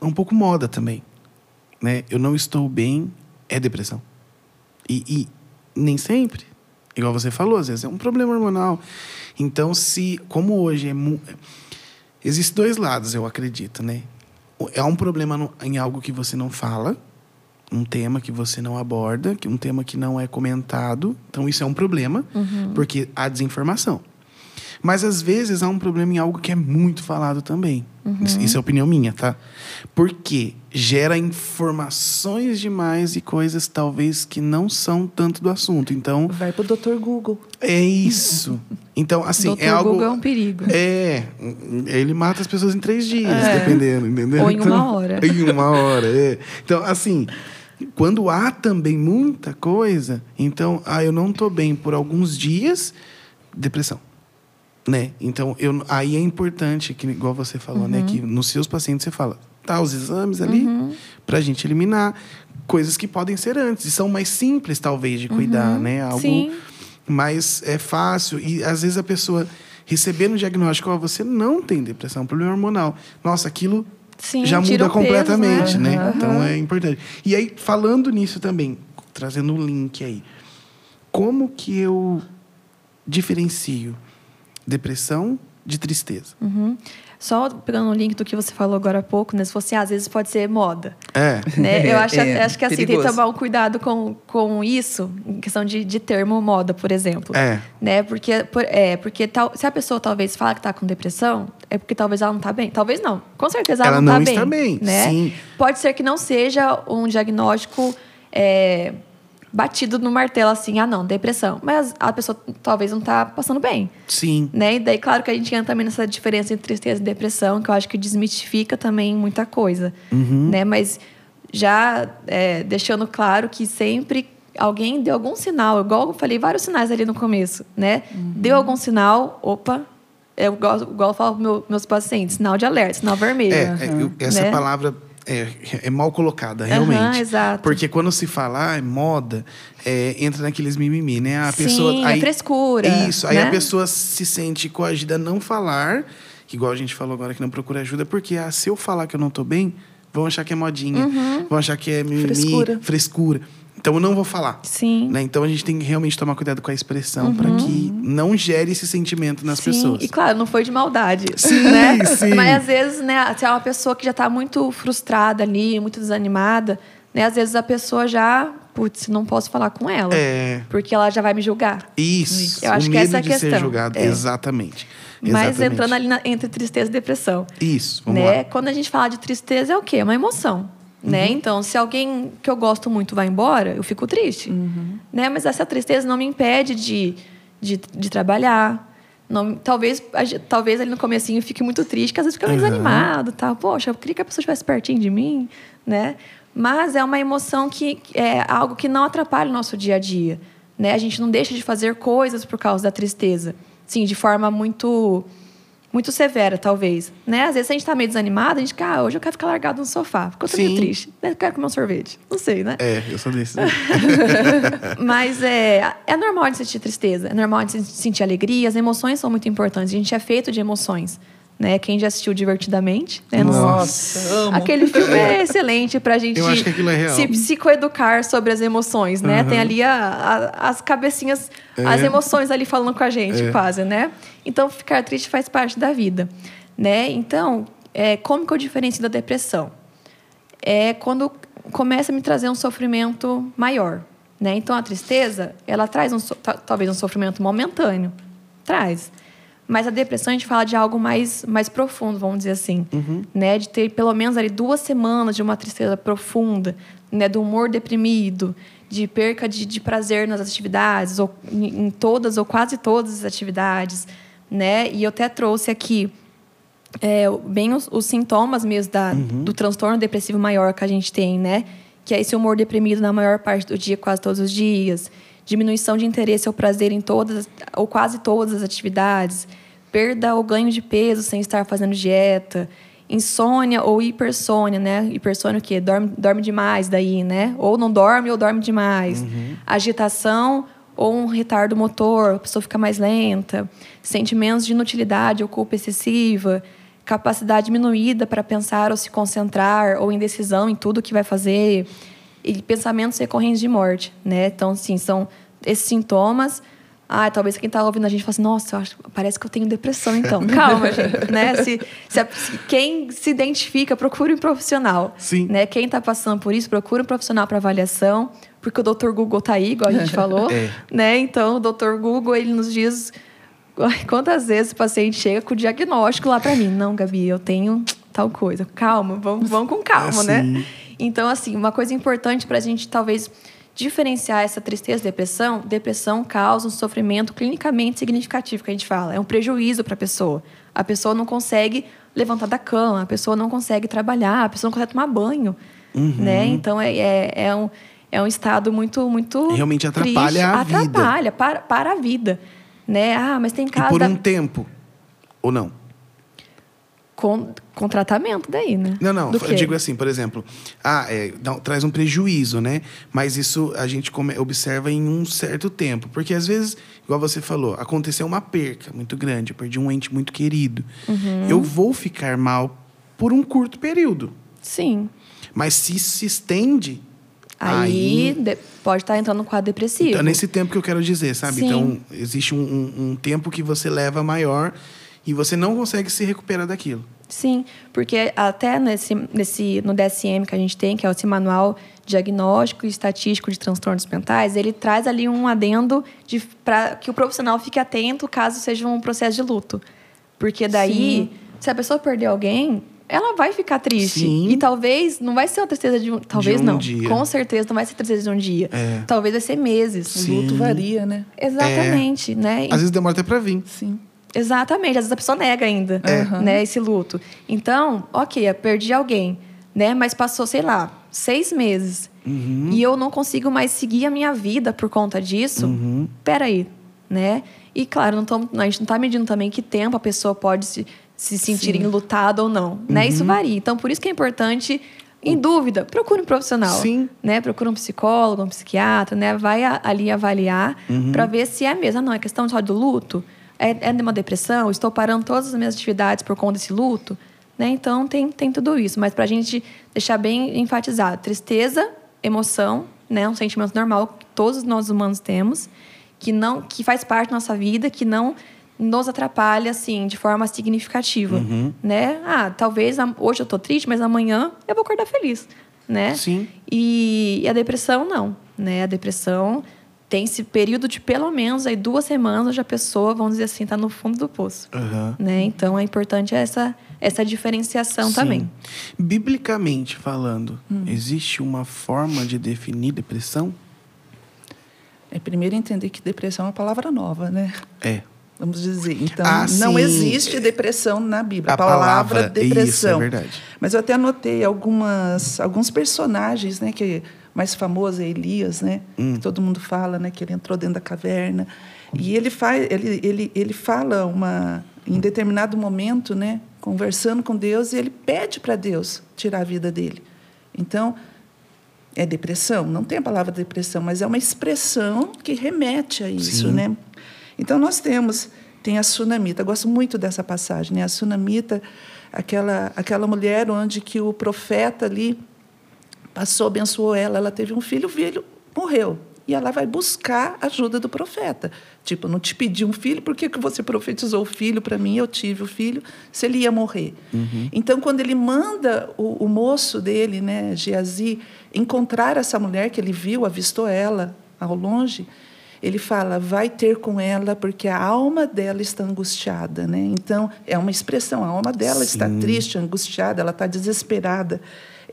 um pouco moda também. Né? Eu não estou bem, é depressão. E, e nem sempre. Igual você falou, às vezes é um problema hormonal. Então, se, como hoje é. Existem dois lados, eu acredito, né? É um problema no- em algo que você não fala, um tema que você não aborda, que um tema que não é comentado. Então, isso é um problema, porque há desinformação. Mas às vezes há um problema em algo que é muito falado também. Isso, isso é opinião minha, tá? Porque gera informações demais e coisas talvez que não são tanto do assunto. Então, Vai para o doutor Google. é isso. Então, assim, Doutor é algo. Google é um perigo. É, ele mata as pessoas em três dias, dependendo, entendeu? É. Ou em uma hora. Em uma hora, é. Então, assim, quando há também muita coisa, então, ah, eu não tô bem por alguns dias, depressão. Né? Então, eu, aí é importante, que, igual você falou, né? Uhum. Que nos seus pacientes você fala, tá, os exames ali, pra gente eliminar coisas que podem ser antes. E são mais simples, talvez, de cuidar, né? Algo Sim. mais é fácil. E às vezes a pessoa recebendo o diagnóstico, ó, você não tem depressão, problema hormonal. Nossa, aquilo Sim, já muda peso, completamente, né? né? Então é importante. E aí, falando nisso também, trazendo um link aí, como que eu diferencio depressão de tristeza? Uhum. Só pegando o link do que você falou agora há pouco, né? Se fosse, às vezes pode ser moda. É. Né? Eu acho, É, acho que assim, tem que perigoso. tomar um cuidado com, com isso, em questão de, de termo moda, por exemplo. É. Né? Porque, por- é, porque tal, se a pessoa talvez fala que está com depressão, é porque talvez ela não está bem. Talvez não. Com certeza ela, Ela não, não está está bem. bem, Né? sim. Pode ser que não seja um diagnóstico é, batido no martelo assim, ah, não, depressão. Mas a pessoa talvez não está passando bem. Sim. Né? E daí, claro que a gente entra também nessa diferença entre tristeza e depressão, que eu acho que desmistifica também muita coisa. Né? Mas já é, deixando claro que sempre alguém deu algum sinal, igual eu falei, vários sinais ali no começo, né? Deu algum sinal, opa, eu igual, igual eu falo para meu, meus pacientes, sinal de alerta, sinal vermelho. É, é, eu- essa Né? palavra é, é mal colocada, realmente. exato. Porque quando se fala, ah, é moda, é, entra naqueles mimimi, né? A Sim, pessoa, é frescura, Isso, aí né? a pessoa se sente coagida a não falar, igual a gente falou agora que não procura ajuda, porque ah, se eu falar que eu não tô bem, vão achar que é modinha, Uhum. vão achar que é mimimi, Frescura. frescura. Então eu não vou falar. Sim. Né? Então a gente tem que realmente tomar cuidado com a expressão para que não gere esse sentimento nas Sim, pessoas. E claro, não foi de maldade. Sim, né? sim. Mas às vezes, né, se é uma pessoa que já está muito frustrada ali, muito desanimada, né? Às vezes a pessoa já, putz, não posso falar com ela. É. Porque ela já vai me julgar. Isso. Eu acho o que medo essa é a questão. ser julgado. É. Exatamente. Mas Exatamente. entrando ali na- entre tristeza e depressão. Isso, vamos né? lá. Uhum. Quando a gente fala de tristeza, é o quê? É uma emoção. Né? Então, se alguém que eu gosto muito vai embora, eu fico triste. Uhum. Né? Mas essa tristeza não me impede de, de, de trabalhar, Não, talvez, talvez ali no comecinho fique muito triste, que às vezes fica uhum. desanimado, tá? Poxa, eu queria que a pessoa estivesse pertinho de mim, né? Mas é uma emoção que é algo que não atrapalha o nosso dia a dia, né? A gente não deixa de fazer coisas por causa da tristeza, sim, de forma muito muito severa, talvez. Né? Às vezes, a gente está meio desanimado, a gente fica, ah, hoje eu quero ficar largado no sofá, tô meio triste. Eu quero comer um sorvete. Não sei, né? É, eu sou desse. Mas é, é normal de sentir tristeza, é normal de sentir alegria, as emoções são muito importantes. A gente é feito de emoções. Né? Quem já assistiu Divertidamente, né? Nossa, amo. Aquele filme é excelente pra gente acho que aquilo é se psicoeducar sobre as emoções, né? Uhum. Tem ali a, a, as cabecinhas, é. as emoções ali falando com a gente, é. quase, né? Então, ficar triste faz parte da vida, né? Então, é, como que eu diferencio da depressão? É quando começa a me trazer um sofrimento maior, né? Então, a tristeza, ela traz um, talvez um sofrimento momentâneo, traz. Mas a depressão a gente fala de algo mais, mais profundo, vamos dizer assim, uhum. né? De ter pelo menos ali duas semanas de uma tristeza profunda, né? Do humor deprimido, de perca de, de prazer nas atividades, ou em todas ou quase todas as atividades, né? E eu até trouxe aqui é, bem os, os, sintomas mesmo da, uhum. do transtorno depressivo maior que a gente tem, né? Que é esse humor deprimido na maior parte do dia, quase todos os dias, diminuição de interesse ou prazer em todas ou quase todas as atividades, perda ou ganho de peso sem estar fazendo dieta, insônia ou hipersônia, né? Hipersônia o quê? Dorme, dorme demais daí, né? Ou não dorme ou dorme demais. Uhum. Agitação ou um retardo motor, a pessoa fica mais lenta, sentimentos de inutilidade ou culpa excessiva, capacidade diminuída para pensar ou se concentrar, ou indecisão em tudo que vai fazer, e pensamentos recorrentes de morte, né? Então, assim, são esses sintomas. Ah, talvez quem está ouvindo a gente fale assim, nossa, acho, parece que eu tenho depressão, então. Calma, gente, né? Se, se, se, quem se identifica, procure um profissional. Sim. Né? Quem está passando por isso, procure um profissional para avaliação porque o Dr. Google está aí, igual a gente falou, é. né? Então, o Dr. Google, ele nos diz quantas vezes o paciente chega com o diagnóstico lá para mim. Não, Gabi, eu tenho tal coisa. Calma, vamos, vamos com calma, né? assim. Então, assim, uma coisa importante para a gente talvez diferenciar essa tristeza e depressão, depressão causa um sofrimento clinicamente significativo, que a gente fala. É um prejuízo para a pessoa. A pessoa não consegue levantar da cama, a pessoa não consegue trabalhar, a pessoa não consegue tomar banho, uhum. né? Então, é, é, é um é um estado muito muito realmente atrapalha triste, a vida atrapalha para, para a vida né ah mas tem casos e por um tempo ou não com, com tratamento daí né não não eu digo assim por exemplo ah é, não, traz um prejuízo né mas isso a gente come, observa em um certo tempo porque às vezes igual você falou aconteceu uma perca muito grande eu perdi um ente muito querido uhum. eu vou ficar mal por um curto período sim mas se se estende Aí, Aí pode estar tá entrando no quadro depressivo. Então, nesse tempo que eu quero dizer, sabe? Sim. Então, existe um, um, um tempo que você leva maior e você não consegue se recuperar daquilo. Sim, porque até nesse, nesse, no DSM que a gente tem, que é esse manual diagnóstico e estatístico de transtornos mentais, ele traz ali um adendo para que o profissional fique atento caso seja um processo de luto. Porque daí, Sim. se a pessoa perder alguém, ela vai ficar triste. Sim. E talvez não vai ser uma tristeza de um. Talvez de um não. Dia. Com certeza não vai ser tristeza de um dia. É. Talvez vai ser meses. Sim. O luto varia, né? Exatamente, é. né? Às vezes demora até para vir. Sim. Exatamente, às vezes a pessoa nega ainda, é. né, esse luto. Então, ok, eu perdi alguém, né, mas passou, sei lá, seis meses uhum. e eu não consigo mais seguir a minha vida por conta disso. Uhum. Peraí, né? E claro, não tô, a gente não está medindo também que tempo a pessoa pode se, se sentirem lutada ou não, né? Isso uhum. varia. Então, por isso que é importante em dúvida, procure um profissional. Sim. Né? Procure um psicólogo, um psiquiatra, né? Vai ali avaliar uhum. para ver se é mesmo. Ah, não, é questão só do luto? É, é de uma depressão? Estou parando todas as minhas atividades por conta desse luto? Né? Então, tem, tem tudo isso. Mas para a gente deixar bem enfatizado, tristeza, emoção, né? um sentimento normal que todos nós humanos temos, que, não, que faz parte da nossa vida, que não nos atrapalha, assim, de forma significativa, uhum. né? Ah, talvez hoje eu tô triste, mas amanhã eu vou acordar feliz, né? Sim. E, e a depressão, não, né? A depressão tem esse período de pelo menos aí duas semanas onde a pessoa, vamos dizer assim, está no fundo do poço, uhum. né? Então, é importante essa, essa diferenciação Sim. também. Biblicamente falando, hum. existe uma forma de definir depressão? É primeiro entender que depressão é uma palavra nova, né? É. vamos dizer. Então, Ah, não sim. existe depressão na Bíblia. A A, palavra, palavra, depressão. isso, é verdade. Mas eu até anotei algumas, alguns personagens, né? Que mais famoso é Elias, né? Hum. Que todo mundo fala, né? Que ele entrou dentro da caverna. E ele, faz, ele, ele, ele fala uma, em determinado momento, né? Conversando com Deus, e ele pede para Deus tirar a vida dele. Então, é depressão? Não tem a palavra depressão, mas é uma expressão que remete a isso, Sim. né? Então nós temos tem a sunamita. Eu gosto muito dessa passagem, né? A sunamita, aquela aquela mulher onde que o profeta ali passou, abençoou ela, ela teve um filho, o filho morreu. E ela vai buscar a ajuda do profeta. Tipo, não te pedi um filho, por que, que você profetizou o filho para mim? Eu tive o filho, se ele ia morrer. Então, quando ele manda o, o moço dele, né, Geazi, encontrar essa mulher que ele viu, avistou ela ao longe, ele fala, vai ter com ela, porque a alma dela está angustiada. Né? Então, é uma expressão, a alma dela está Sim. triste, angustiada, ela está desesperada.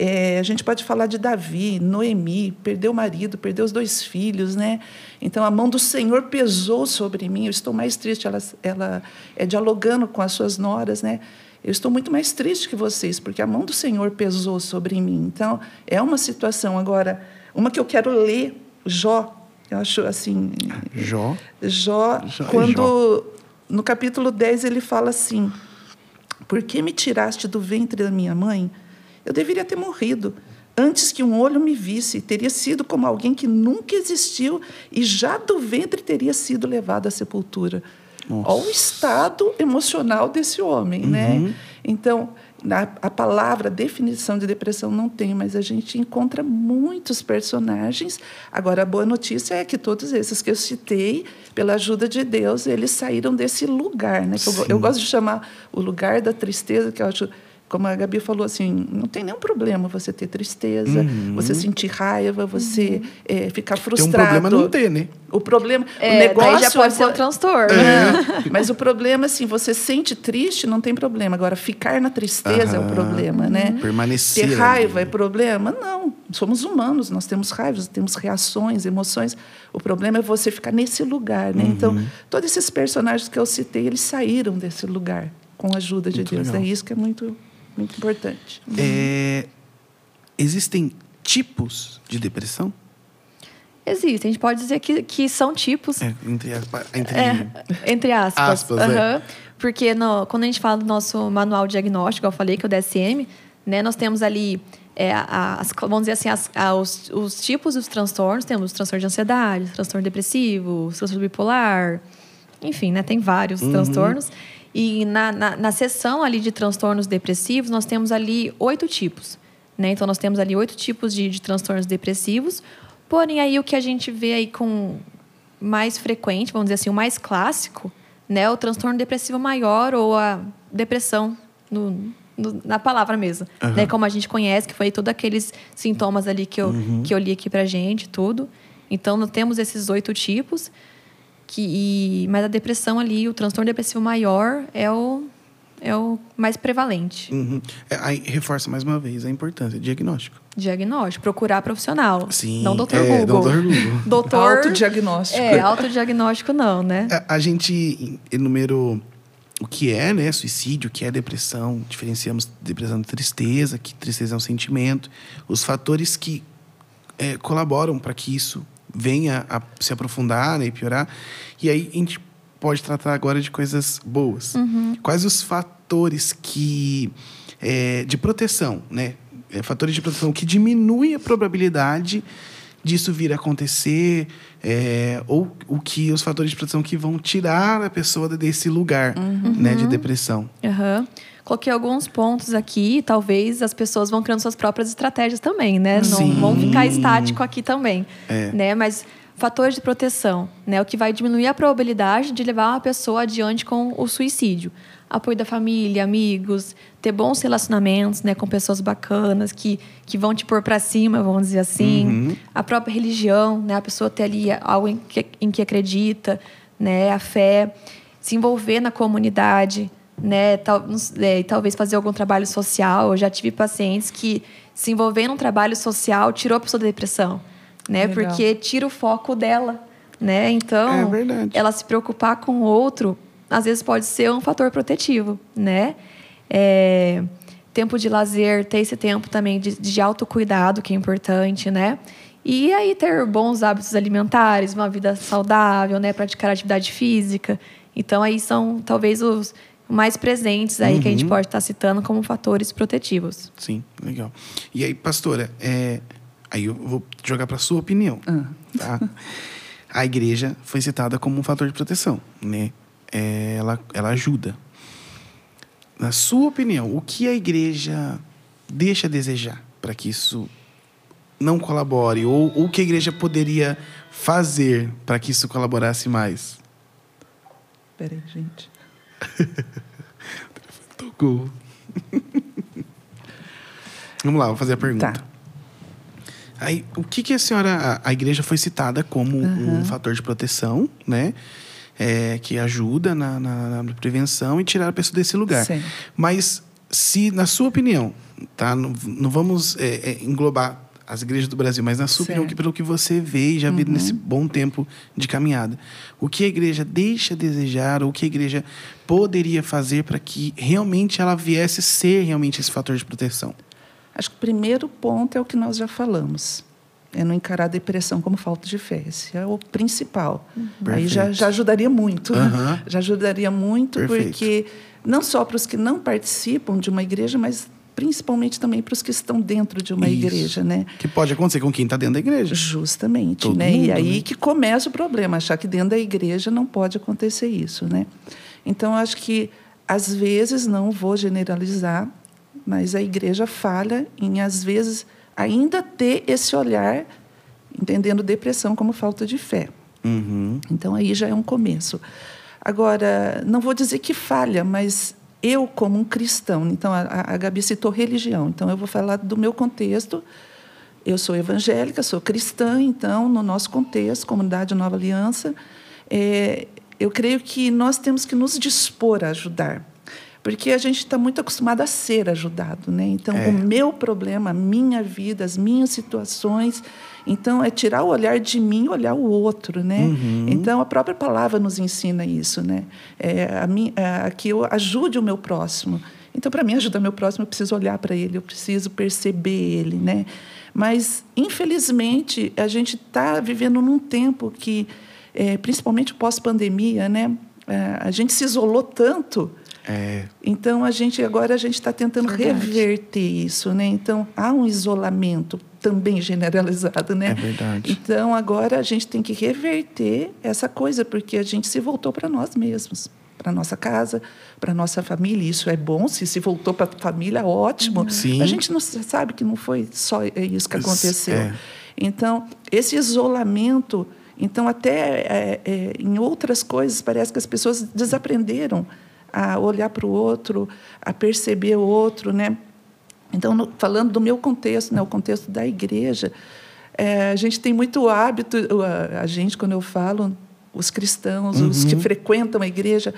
É, a gente pode falar de Davi, Noemi, perdeu o marido, perdeu os dois filhos, né? Então a mão do Senhor pesou sobre mim. Eu estou mais triste. Ela, ela é dialogando com as suas noras, né? Eu estou muito mais triste que vocês, porque a mão do Senhor pesou sobre mim. Então é uma situação. Agora, uma que eu quero ler, Jó. Eu acho assim. Jó. Jó, Jó quando Jó. no capítulo 10 ele fala assim: Por que me tiraste do ventre da minha mãe? Eu deveria ter morrido. Antes que um olho me visse, teria sido como alguém que nunca existiu e já do ventre teria sido levado à sepultura. Nossa. Olha o estado emocional desse homem, Uhum. né? Então, na, a palavra, a definição de depressão não tem, mas a gente encontra muitos personagens. Agora, a boa notícia é que todos esses que eu citei, pela ajuda de Deus, eles saíram desse lugar, né? Eu, eu gosto de chamar o lugar da tristeza, que eu acho como a Gabi falou assim, não tem nenhum problema você ter tristeza, Uhum. você sentir raiva, você eh, ficar Tem frustrado. um problema não ter, né? O problema, É, o negócio daí já pode é ser um transtorno. é, mas o problema, assim, você sente triste, não tem problema. Agora, ficar na tristeza é o Aham. problema, né? Permanecer Ter raiva é problema? Não. Somos humanos, nós temos raivas, temos reações, emoções. O problema é você ficar nesse lugar, né? Uhum. Então, todos esses personagens que eu citei, eles saíram desse lugar com a ajuda de Muito Deus. legal. É isso que é muito, muito importante. É, existem tipos de depressão? Existe. A gente pode dizer que, que são tipos. É, entre aspas, entre... É, entre aspas. Aspas, é. Aham. Porque no- quando a gente fala do nosso manual diagnóstico, eu falei que é o DSM, né, nós temos ali, é, as, vamos dizer assim, as- a- os, os tipos dos transtornos. Temos transtorno de ansiedade, transtorno depressivo, transtorno bipolar, enfim, né, tem vários transtornos. E na, na, na seção ali de transtornos depressivos, nós temos ali oito tipos. Né? Então, nós temos ali oito tipos de, de transtornos depressivos. Porém, aí o que a gente vê aí com mais frequente, vamos dizer assim, o mais clássico, né, o transtorno depressivo maior ou a depressão no- no- na palavra mesmo, Aham. né, como a gente conhece, que foi todos aqueles sintomas ali que eu, que eu li aqui pra gente, tudo. Então, nós temos esses oito tipos, que, e, mas a depressão ali, o transtorno depressivo maior é o, é o mais prevalente. Uhum. É, aí reforça mais uma vez a importância. Diagnóstico. Diagnóstico, procurar profissional. Sim. Não doutor é, Google. Doutor Google. Doutor... Autodiagnóstico. É, autodiagnóstico não, né? A, a gente enumerou o que é né, suicídio, o que é depressão. Diferenciamos depressão de tristeza, que tristeza é um sentimento. Os fatores que é, colaboram para que isso venha a se aprofundar né, e piorar. E aí a gente pode tratar agora de coisas boas. Quais os fatores que é, de proteção, né? É, fatores de proteção que diminuem a probabilidade disso vir a acontecer, é, ou o que os fatores de proteção que vão tirar a pessoa desse lugar né, de depressão. Aham. Coloquei alguns pontos aqui, talvez as pessoas vão criando suas próprias estratégias também, né? Não Sim. vão ficar estático aqui também, É. né? Mas fatores de proteção, né? O que vai diminuir a probabilidade de levar uma pessoa adiante com o suicídio. Apoio da família, amigos, ter bons relacionamentos, né, com pessoas bacanas que, que vão te pôr para cima, vamos dizer assim. Uhum. A própria religião, né, a pessoa ter ali algo em que, em que acredita, né, a fé, se envolver na comunidade, né, tal, é, e talvez fazer algum trabalho social. Eu já tive pacientes que se envolver num trabalho social tirou a pessoa da depressão, né, Legal. porque tira o foco dela, né? Então, É verdade. ela se preocupar com o outro às vezes pode ser um fator protetivo, né? É, tempo de lazer, ter esse tempo também de, de autocuidado, que é importante, né? E aí ter bons hábitos alimentares, uma vida saudável, né? Praticar atividade física. Então aí são talvez os mais presentes aí uhum. que a gente uhum. pode estar citando como fatores protetivos. Sim, legal. E aí, pastora, é... aí eu vou jogar para sua opinião, uhum. tá? a igreja foi citada como um fator de proteção, né? É, ela, ela ajuda. Na sua opinião, o que a igreja deixa a desejar para que isso não colabore? Ou o que a igreja poderia fazer para que isso colaborasse mais? Peraí, gente. Tocou. Vamos lá, vou fazer a pergunta. Tá. Aí, o que, que a senhora. A, a igreja foi citada como uhum. um fator de proteção, né? É, que ajuda na, na, na, prevenção e tirar a pessoa desse lugar. Sim. Mas, se, na sua opinião, tá? Não, não vamos é, é, englobar as igrejas do Brasil, mas na sua certo. opinião, pelo que você vê e já uhum. vê nesse bom tempo de caminhada, o que a igreja deixa a desejar, ou o que a igreja poderia fazer para que realmente ela viesse ser realmente esse fator de proteção? Acho que o primeiro ponto é o que nós já falamos. É não encarar a depressão como falta de fé. Esse é o principal. Uhum. Aí já, já ajudaria muito. Uhum. Já ajudaria muito, Perfeito. porque não só para os que não participam de uma igreja, mas principalmente também para os que estão dentro de uma Isso. igreja, né? Que pode acontecer com quem está dentro da igreja. Justamente, Todo né? Mundo, e aí né? que começa o problema, achar que dentro da igreja não pode acontecer isso, né? Então acho que às vezes não vou generalizar, mas a igreja falha em às vezes ainda ter esse olhar entendendo depressão como falta de fé. Uhum. Então aí já é um começo. Agora, não vou dizer que falha, mas eu como um cristão, então a, a Gabi citou religião, então eu vou falar do meu contexto. Eu sou evangélica, sou cristã, então no nosso contexto, comunidade Nova Aliança, é, eu creio que nós temos que nos dispor a ajudar, porque a gente está muito acostumado a ser ajudado, né? Então é. o meu problema, a minha vida, as minhas situações então, é tirar o olhar de mim e olhar o outro, né? Uhum. Então, a própria palavra nos ensina isso, né? É, a mim, é, que eu ajude o meu próximo. Então, para mim, ajudar meu próximo, eu preciso olhar para ele, eu preciso perceber ele, né? Mas, infelizmente, a gente está vivendo num tempo que, é, principalmente pós-pandemia, né? É, a gente se isolou tanto é. Então a gente agora a gente está tentando verdade. reverter isso, né? Então há um isolamento também generalizado, né? É verdade. Então agora a gente tem que reverter essa coisa porque a gente se voltou para nós mesmos, para nossa casa, para nossa família. Isso é bom. Se se voltou para a família, ótimo. Uhum. Sim. A gente não sabe que não foi só isso que aconteceu. É. Então esse isolamento então, até é, é, em outras coisas, parece que as pessoas desaprenderam a olhar para o outro, a perceber o outro, né? Então, no, falando do meu contexto, né, o contexto da igreja, é, a gente tem muito hábito, a, a, gente, quando eu falo, os cristãos, uhum. os que uhum. frequentam a igreja,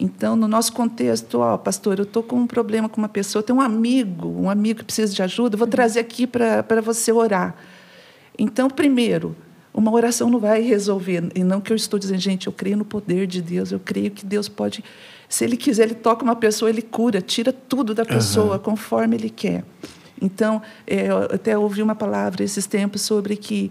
então, no nosso contexto, ó, pastor, eu estou com um problema com uma pessoa, tem um amigo, um amigo que precisa de ajuda, vou trazer aqui para você orar. Então, primeiro, uma oração não vai resolver, e não que eu estou dizendo, gente, eu creio no poder de Deus, eu creio que Deus pode se ele quiser, ele toca uma pessoa, ele cura, tira tudo da pessoa uhum. conforme ele quer. Então, é, eu até ouvi uma palavra esses tempos sobre que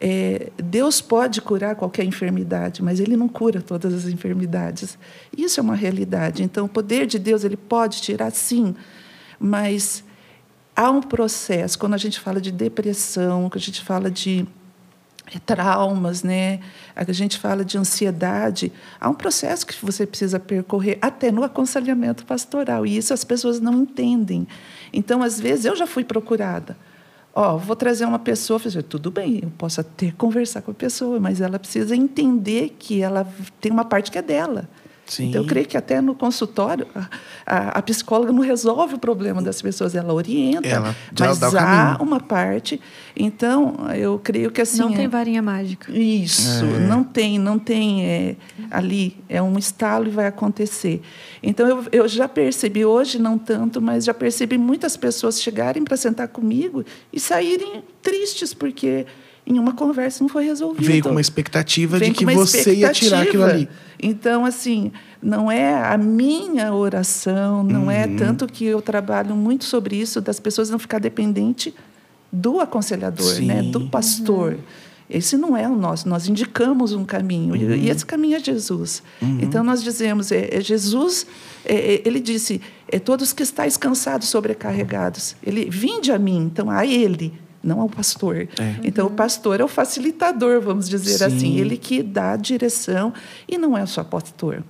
é, Deus pode curar qualquer enfermidade, mas Ele não cura todas as enfermidades. Isso é uma realidade. Então, o poder de Deus ele pode tirar, sim, mas há um processo. Quando a gente fala de depressão, quando a gente fala de traumas, né? A gente fala de ansiedade. Há um processo que você precisa percorrer até no aconselhamento pastoral e isso as pessoas não entendem. Então, às vezes eu já fui procurada. Ó, oh, vou trazer uma pessoa, falei, tudo bem, eu posso até conversar com a pessoa, mas ela precisa entender que ela tem uma parte que é dela. Sim. Então, eu creio que até no consultório, a, a, psicóloga não resolve o problema das pessoas, ela orienta. Ela mas há uma parte. Então, eu creio que assim. Não é, tem varinha mágica. Isso, é. não tem, não tem é, ali. É um estalo e vai acontecer. Então, eu, eu já percebi, hoje não tanto, mas já percebi muitas pessoas chegarem para sentar comigo e saírem tristes, porque em uma conversa não foi resolvido. Veio com uma expectativa de que você ia tirar aquilo ali. Então, assim, não é a minha oração, não é Uhum. tanto que eu trabalho muito sobre isso, das pessoas não ficar dependente do aconselhador, né? Sim. do pastor. Esse não é o nosso, nós indicamos um caminho, e- Uhum. e esse caminho é Jesus. Então, nós dizemos, é, é Jesus, é, é, ele disse, é todos que estáis cansados, sobrecarregados, ele, vinde a mim, então, a ele, não ao pastor. É. Então, o pastor é o facilitador, vamos dizer Sim. assim, ele que dá a direção, e não é só pastor,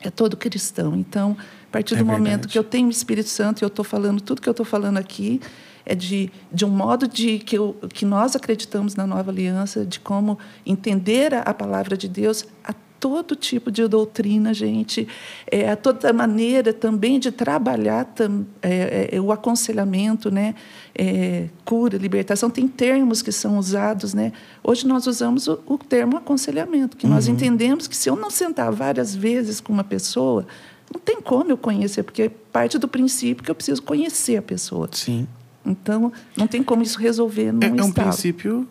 é todo cristão. Então, a partir É do momento verdade. que eu tenho o Espírito Santo e eu estou falando tudo que eu estou falando aqui, é de, de um modo de que, eu, que nós acreditamos na nova aliança, de como entender a, a palavra de Deus a todo tipo de doutrina, gente, é, a toda maneira também de trabalhar tam, é, é, o aconselhamento, né? É, cura, libertação, tem termos que são usados. Né? Hoje nós usamos o, o termo aconselhamento, que nós entendemos que se eu não sentar várias vezes com uma pessoa, não tem como eu conhecer, porque parte do princípio que eu preciso conhecer a pessoa. Sim. Então, não tem como isso resolver num É, é um princípio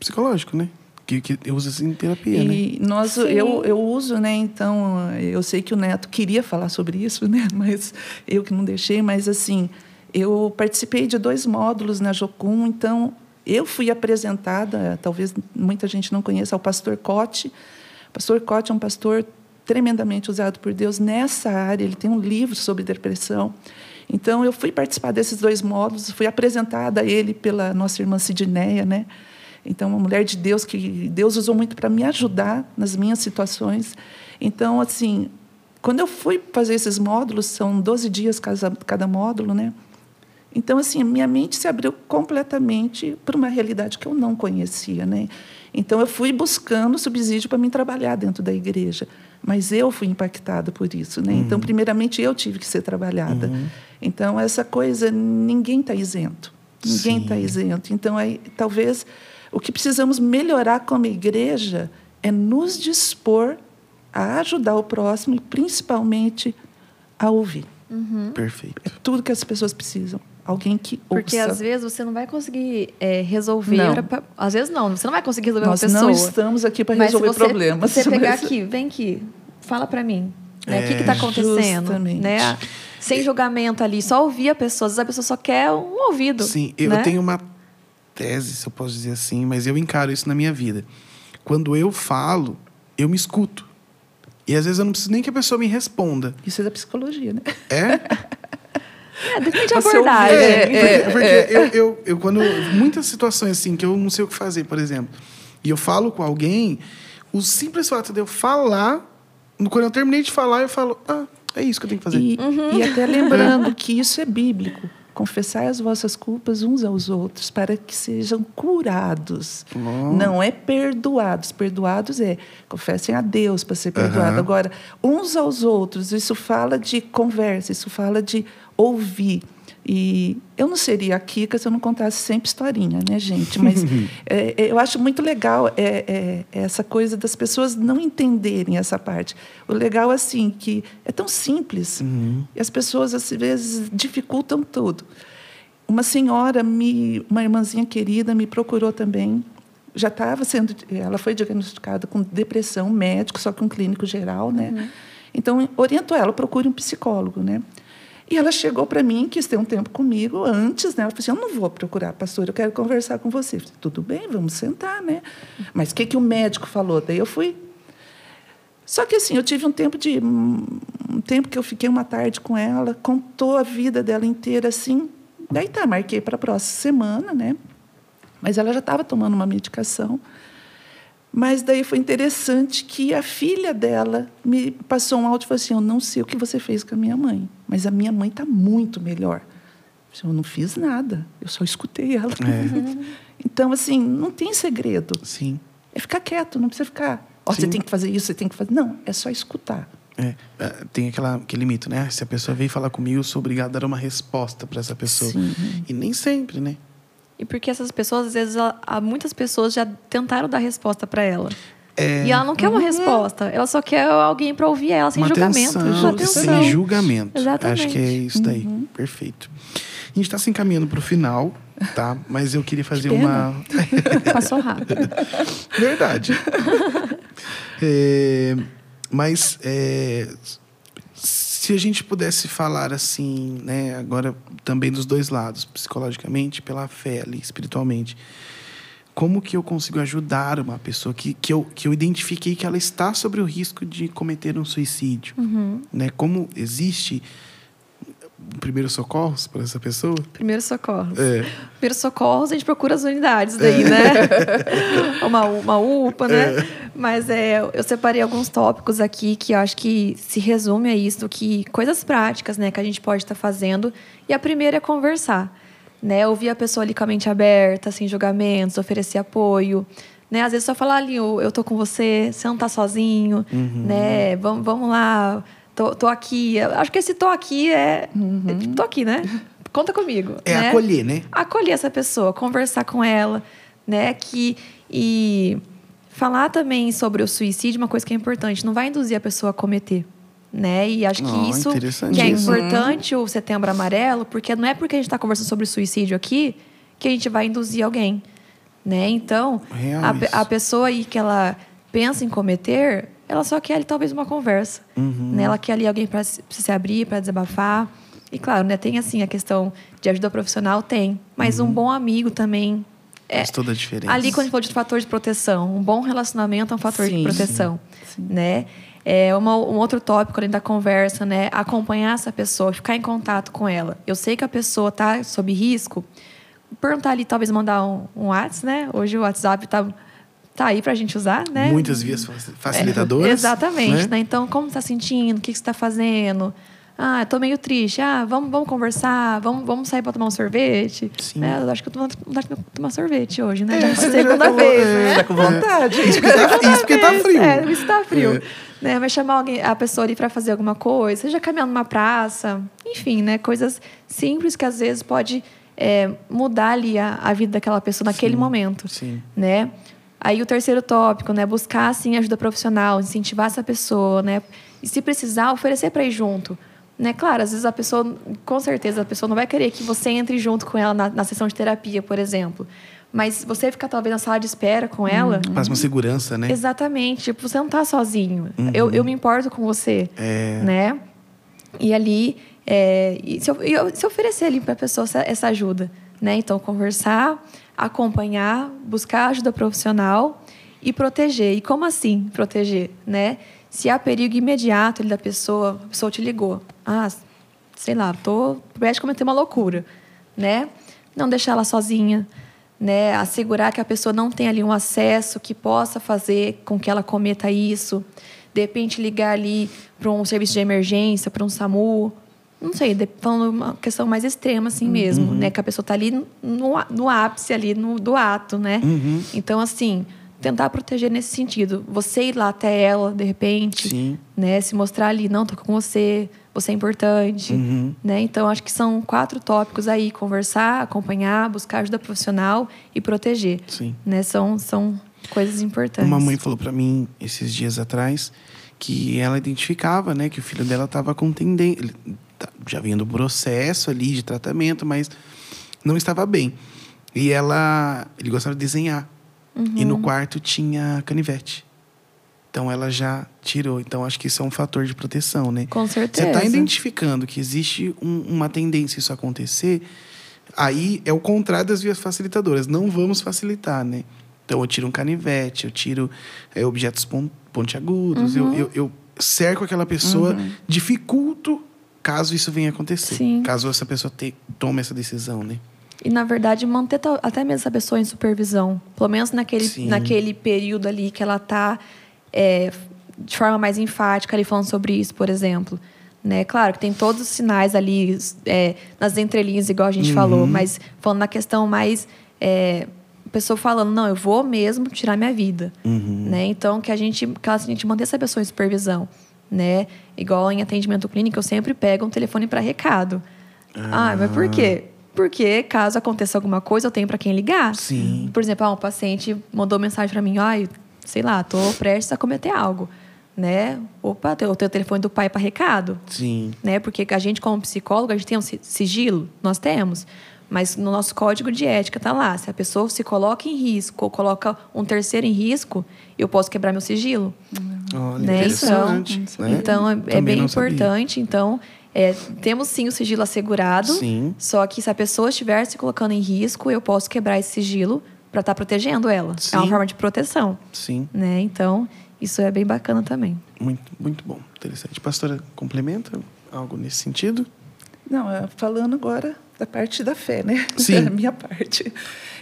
psicológico, né? Que, que usa assim em terapia, né? E nós, Sim. eu, eu uso, né? Então, eu sei que o Neto queria falar sobre isso, né? Mas eu que não deixei. Mas assim, eu participei de dois módulos na Jocum. Então, eu fui apresentada, talvez muita gente não conheça, ao Pastor Cote. O Pastor Cote é um pastor tremendamente usado por Deus nessa área. Ele tem um livro sobre depressão. Então, eu fui participar desses dois módulos. Fui apresentada a ele pela nossa irmã Sidneia, né? Então, uma mulher de Deus que Deus usou muito para me ajudar nas minhas situações. Então, assim, quando eu fui fazer esses módulos, são 12 dias cada, cada módulo, né? Então, assim, minha mente se abriu completamente para uma realidade que eu não conhecia, né? Então, eu fui buscando subsídio para me trabalhar dentro da igreja, mas eu fui impactada por isso, né? Então, primeiramente, eu tive que ser trabalhada. Então, essa coisa, ninguém está isento. Ninguém está isento. Então, aí, talvez o que precisamos melhorar como igreja é nos dispor a ajudar o próximo e, principalmente, a ouvir. Perfeito. É tudo que as pessoas precisam. Alguém que Porque ouça. às vezes você não vai conseguir é, resolver. Não. pra- às vezes não, você não vai conseguir resolver Nós uma pessoa. não estamos aqui para Mas resolver você, problemas. Você pegar mas- aqui, vem aqui, fala pra mim. Né? o que É, está acontecendo? justamente. Né? Sem julgamento ali, só ouvir a pessoa. Às vezes a pessoa só quer um ouvido. Sim, eu né? tenho uma tese, se eu posso dizer assim, mas eu encaro isso na minha vida. Quando eu falo, eu me escuto. E às vezes eu não preciso nem que a pessoa me responda. Isso é da psicologia, né? É? É, depende da abordagem. É, É, porque, porque eu, eu, eu, quando. Muitas situações assim que eu não sei o que fazer, por exemplo, e eu falo com alguém, o simples fato de eu falar, quando eu terminei de falar, eu falo, ah, é isso que eu tenho que fazer. E, e até lembrando que isso é bíblico. Confessai as vossas culpas uns aos outros para que sejam curados. Oh. Não é perdoados. Perdoados é confessem a Deus para ser perdoado. Aham. Agora, uns aos outros, isso fala de conversa, isso fala de ouvir. E eu não seria a Kika se eu não contasse sempre historinha, né, gente? Mas é, é, eu acho muito legal é, é, essa coisa das pessoas não entenderem essa parte. O legal, assim, que é tão simples e as pessoas, às vezes, dificultam tudo. Uma senhora, me, uma irmãzinha querida, me procurou também. Já estava sendo, ela foi diagnosticada com depressão, médico, só que um clínico geral, né? Então orientou ela, procure um psicólogo, né? E ela chegou para mim, quis ter um tempo comigo antes, né? Ela falou assim: Eu não vou procurar, pastor, eu quero conversar com você. Falei, Tudo bem, vamos sentar, né? Mas o que, que o médico falou? Daí eu fui. Só que assim, eu tive um tempo de. Um tempo que eu fiquei uma tarde com ela, contou a vida dela inteira assim. Daí tá, marquei para a próxima semana, né? Mas ela já estava tomando uma medicação. Mas daí foi interessante que a filha dela me passou um áudio e falou assim: Eu não sei o que você fez com a minha mãe, mas a minha mãe está muito melhor. Eu não fiz nada, eu só escutei ela. Então, assim, não tem segredo. Sim. É ficar quieto, não precisa ficar. Ó, você tem que fazer isso, você tem que fazer. Não, é só escutar. É, é, tem aquela, aquele mito, né? Se a pessoa veio falar comigo, eu sou obrigado a dar uma resposta para essa pessoa. Sim. E nem sempre, né? E porque essas pessoas, às vezes, há muitas pessoas já tentaram dar resposta pra ela. É, E ela não quer uma resposta. Ela só quer alguém pra ouvir ela sem uma julgamento. atenção, atenção. sem julgamento. Exatamente. Acho que é isso daí. Perfeito. A gente está se encaminhando para o final, tá? Mas eu queria fazer Que uma. Passou rápido. Verdade. É, mas é, se a gente pudesse falar assim, né, agora também dos dois lados, psicologicamente, pela fé ali, espiritualmente, como que eu consigo ajudar uma pessoa que, que, eu, que eu identifiquei que ela está sobre o risco de cometer um suicídio? Né? Como existe um primeiro socorros para essa pessoa? Primeiro socorro. É. Primeiro socorros, a gente procura as unidades daí, né? uma, uma UPA, né? Mas é, eu separei alguns tópicos aqui que eu acho que se resume a isso, que coisas práticas, né, que a gente pode estar fazendo. E a primeira é conversar, né? Ouvir a pessoa ali com a mente aberta, sem julgamentos, oferecer apoio. Né? Às vezes só falar ali, eu eu tô com você, você não tá sozinho, né? Vamos, vamos lá, tô, tô aqui. Eu acho que esse tô aqui é, é tipo, tô aqui, né? Conta comigo. É né? acolher, né? acolher essa pessoa, conversar com ela, né? Que, e falar também sobre o suicídio, uma coisa que é importante, não vai induzir a pessoa a cometer. Né? E acho que Oh, isso que é importante o setembro amarelo, porque não é porque a gente está conversando sobre suicídio aqui que a gente vai induzir alguém. Né? Então, a, a pessoa aí que ela pensa em cometer, ela só quer ali talvez uma conversa. Uhum. Né? Ela quer ali alguém para se, se abrir, para desabafar. E claro, né, tem assim a questão de ajuda profissional, tem. Mas um bom amigo também. É, Faz toda a diferença. ali, quando a gente falou de fator de proteção, um bom relacionamento é um fator de Sim, proteção. Né? É uma, um outro tópico além da conversa, né? Acompanhar essa pessoa, ficar em contato com ela. Eu sei que a pessoa está sob risco. Perguntar ali, talvez mandar um, um WhatsApp, né? Hoje o WhatsApp tá, tá aí pra gente usar, né? Muitas vias faci- facilitadoras. É, exatamente, né? né? Então, como você está sentindo? O que que você está fazendo? Ah, tô meio triste. Ah, vamos, vamos conversar, vamos, vamos sair para tomar um sorvete. Sim. É, eu acho que eu tô vontade de tomar sorvete hoje, né? É, Já é a já segunda falou, vez, é. né? Tá com vontade? Isso porque tá, isso porque tá Vez, frio. É, isso tá frio. É. Né? Vai chamar alguém, a pessoa ali para fazer alguma coisa, seja caminhando numa praça, enfim, né? Coisas simples que às vezes pode é, mudar ali a, a vida daquela pessoa naquele Sim, momento sim. né? Aí o terceiro tópico, né, buscar assim ajuda profissional, incentivar essa pessoa, né? E se precisar, oferecer para ir junto. Né? Claro, às vezes a pessoa, com certeza, a pessoa não vai querer que você entre junto com ela na, na sessão de terapia, por exemplo. Mas você ficar talvez na sala de espera com ela, Faz uma segurança, né? Exatamente. Tipo, você não tá sozinho. Eu, eu me importo com você. É. Né? E ali, é, e se, eu- eu- se oferecer ali para a pessoa essa, essa ajuda. Né? Então, conversar, acompanhar, buscar ajuda profissional e proteger. E como assim proteger? Né? Se há perigo imediato ali da pessoa, a pessoa te ligou. Ah, sei lá, tô a cometer uma loucura. Né? Não deixar ela sozinha né, assegurar que a pessoa não tenha ali um acesso que possa fazer com que ela cometa isso. De repente, ligar ali para um serviço de emergência, para um SAMU. Não sei, falando uma questão mais extrema assim mesmo, né? Que a pessoa está ali no, no ápice ali no, do ato, né? Uhum. Então, assim, tentar proteger nesse sentido. Você ir lá até ela, de repente, Sim. né? Se mostrar ali, não, tô com você, você é importante, Uhum. né? Então acho que são quatro tópicos aí: conversar, acompanhar, buscar ajuda profissional e proteger. Sim. Né? São, são coisas importantes. Uma mãe falou pra mim esses dias atrás que ela identificava, né, que o filho dela estava com tendência, tá- já vinha do processo ali de tratamento, mas não estava bem. E ela, ele gostava de desenhar. E Uhum. no quarto tinha canivete. Então ela já tirou. Então acho que isso é um fator de proteção, né? Com Você certeza. está identificando que existe um- uma tendência a isso acontecer, aí é o contrário das vias facilitadoras. Não vamos facilitar, né? Então eu tiro um canivete, eu tiro é, objetos pon- pontiagudos, Uhum. eu, eu, eu cerco aquela pessoa, dificulto caso isso venha acontecer. Sim. Caso essa pessoa te, tome essa decisão, né? E, na verdade, manter até mesmo essa pessoa em supervisão. Pelo menos naquele, Sim. naquele período ali que ela está de forma mais enfática ali falando sobre isso, por exemplo. Né? Claro que tem todos os sinais ali é, nas entrelinhas, igual a gente Uhum. falou, mas falando na questão mais. É, pessoa falando, não, eu vou mesmo tirar minha vida. Uhum. Né? Então, que a gente, que a gente manter essa pessoa em supervisão. Né? Igual em atendimento clínico, eu sempre pego um telefone para recado. Ah, mas por quê? Porque caso aconteça alguma coisa, eu tenho para quem ligar. Sim. Por exemplo, ah, um paciente mandou mensagem para mim, ai, sei lá, tô prestes a cometer algo. né? Opa, o teu telefone do pai para recado. Sim. Né? Porque a gente, como psicólogo, a gente tem um sigilo, nós temos. Mas no nosso código de ética está lá. Se a pessoa se coloca em risco ou coloca um terceiro em risco, eu posso quebrar meu sigilo. Olha, né? Então, né? então é, é bem importante. Sabia. Então, é, temos sim o sigilo assegurado. Sim. Só que se a pessoa estiver se colocando em risco, eu posso quebrar esse sigilo para estar tá protegendo ela. Sim. É uma forma de proteção. Sim. Né? Então, isso é bem bacana também. Muito, muito bom. Interessante. Pastora, complementa algo nesse sentido? Não, é, falando agora da parte da fé, né? Sim. Da minha parte.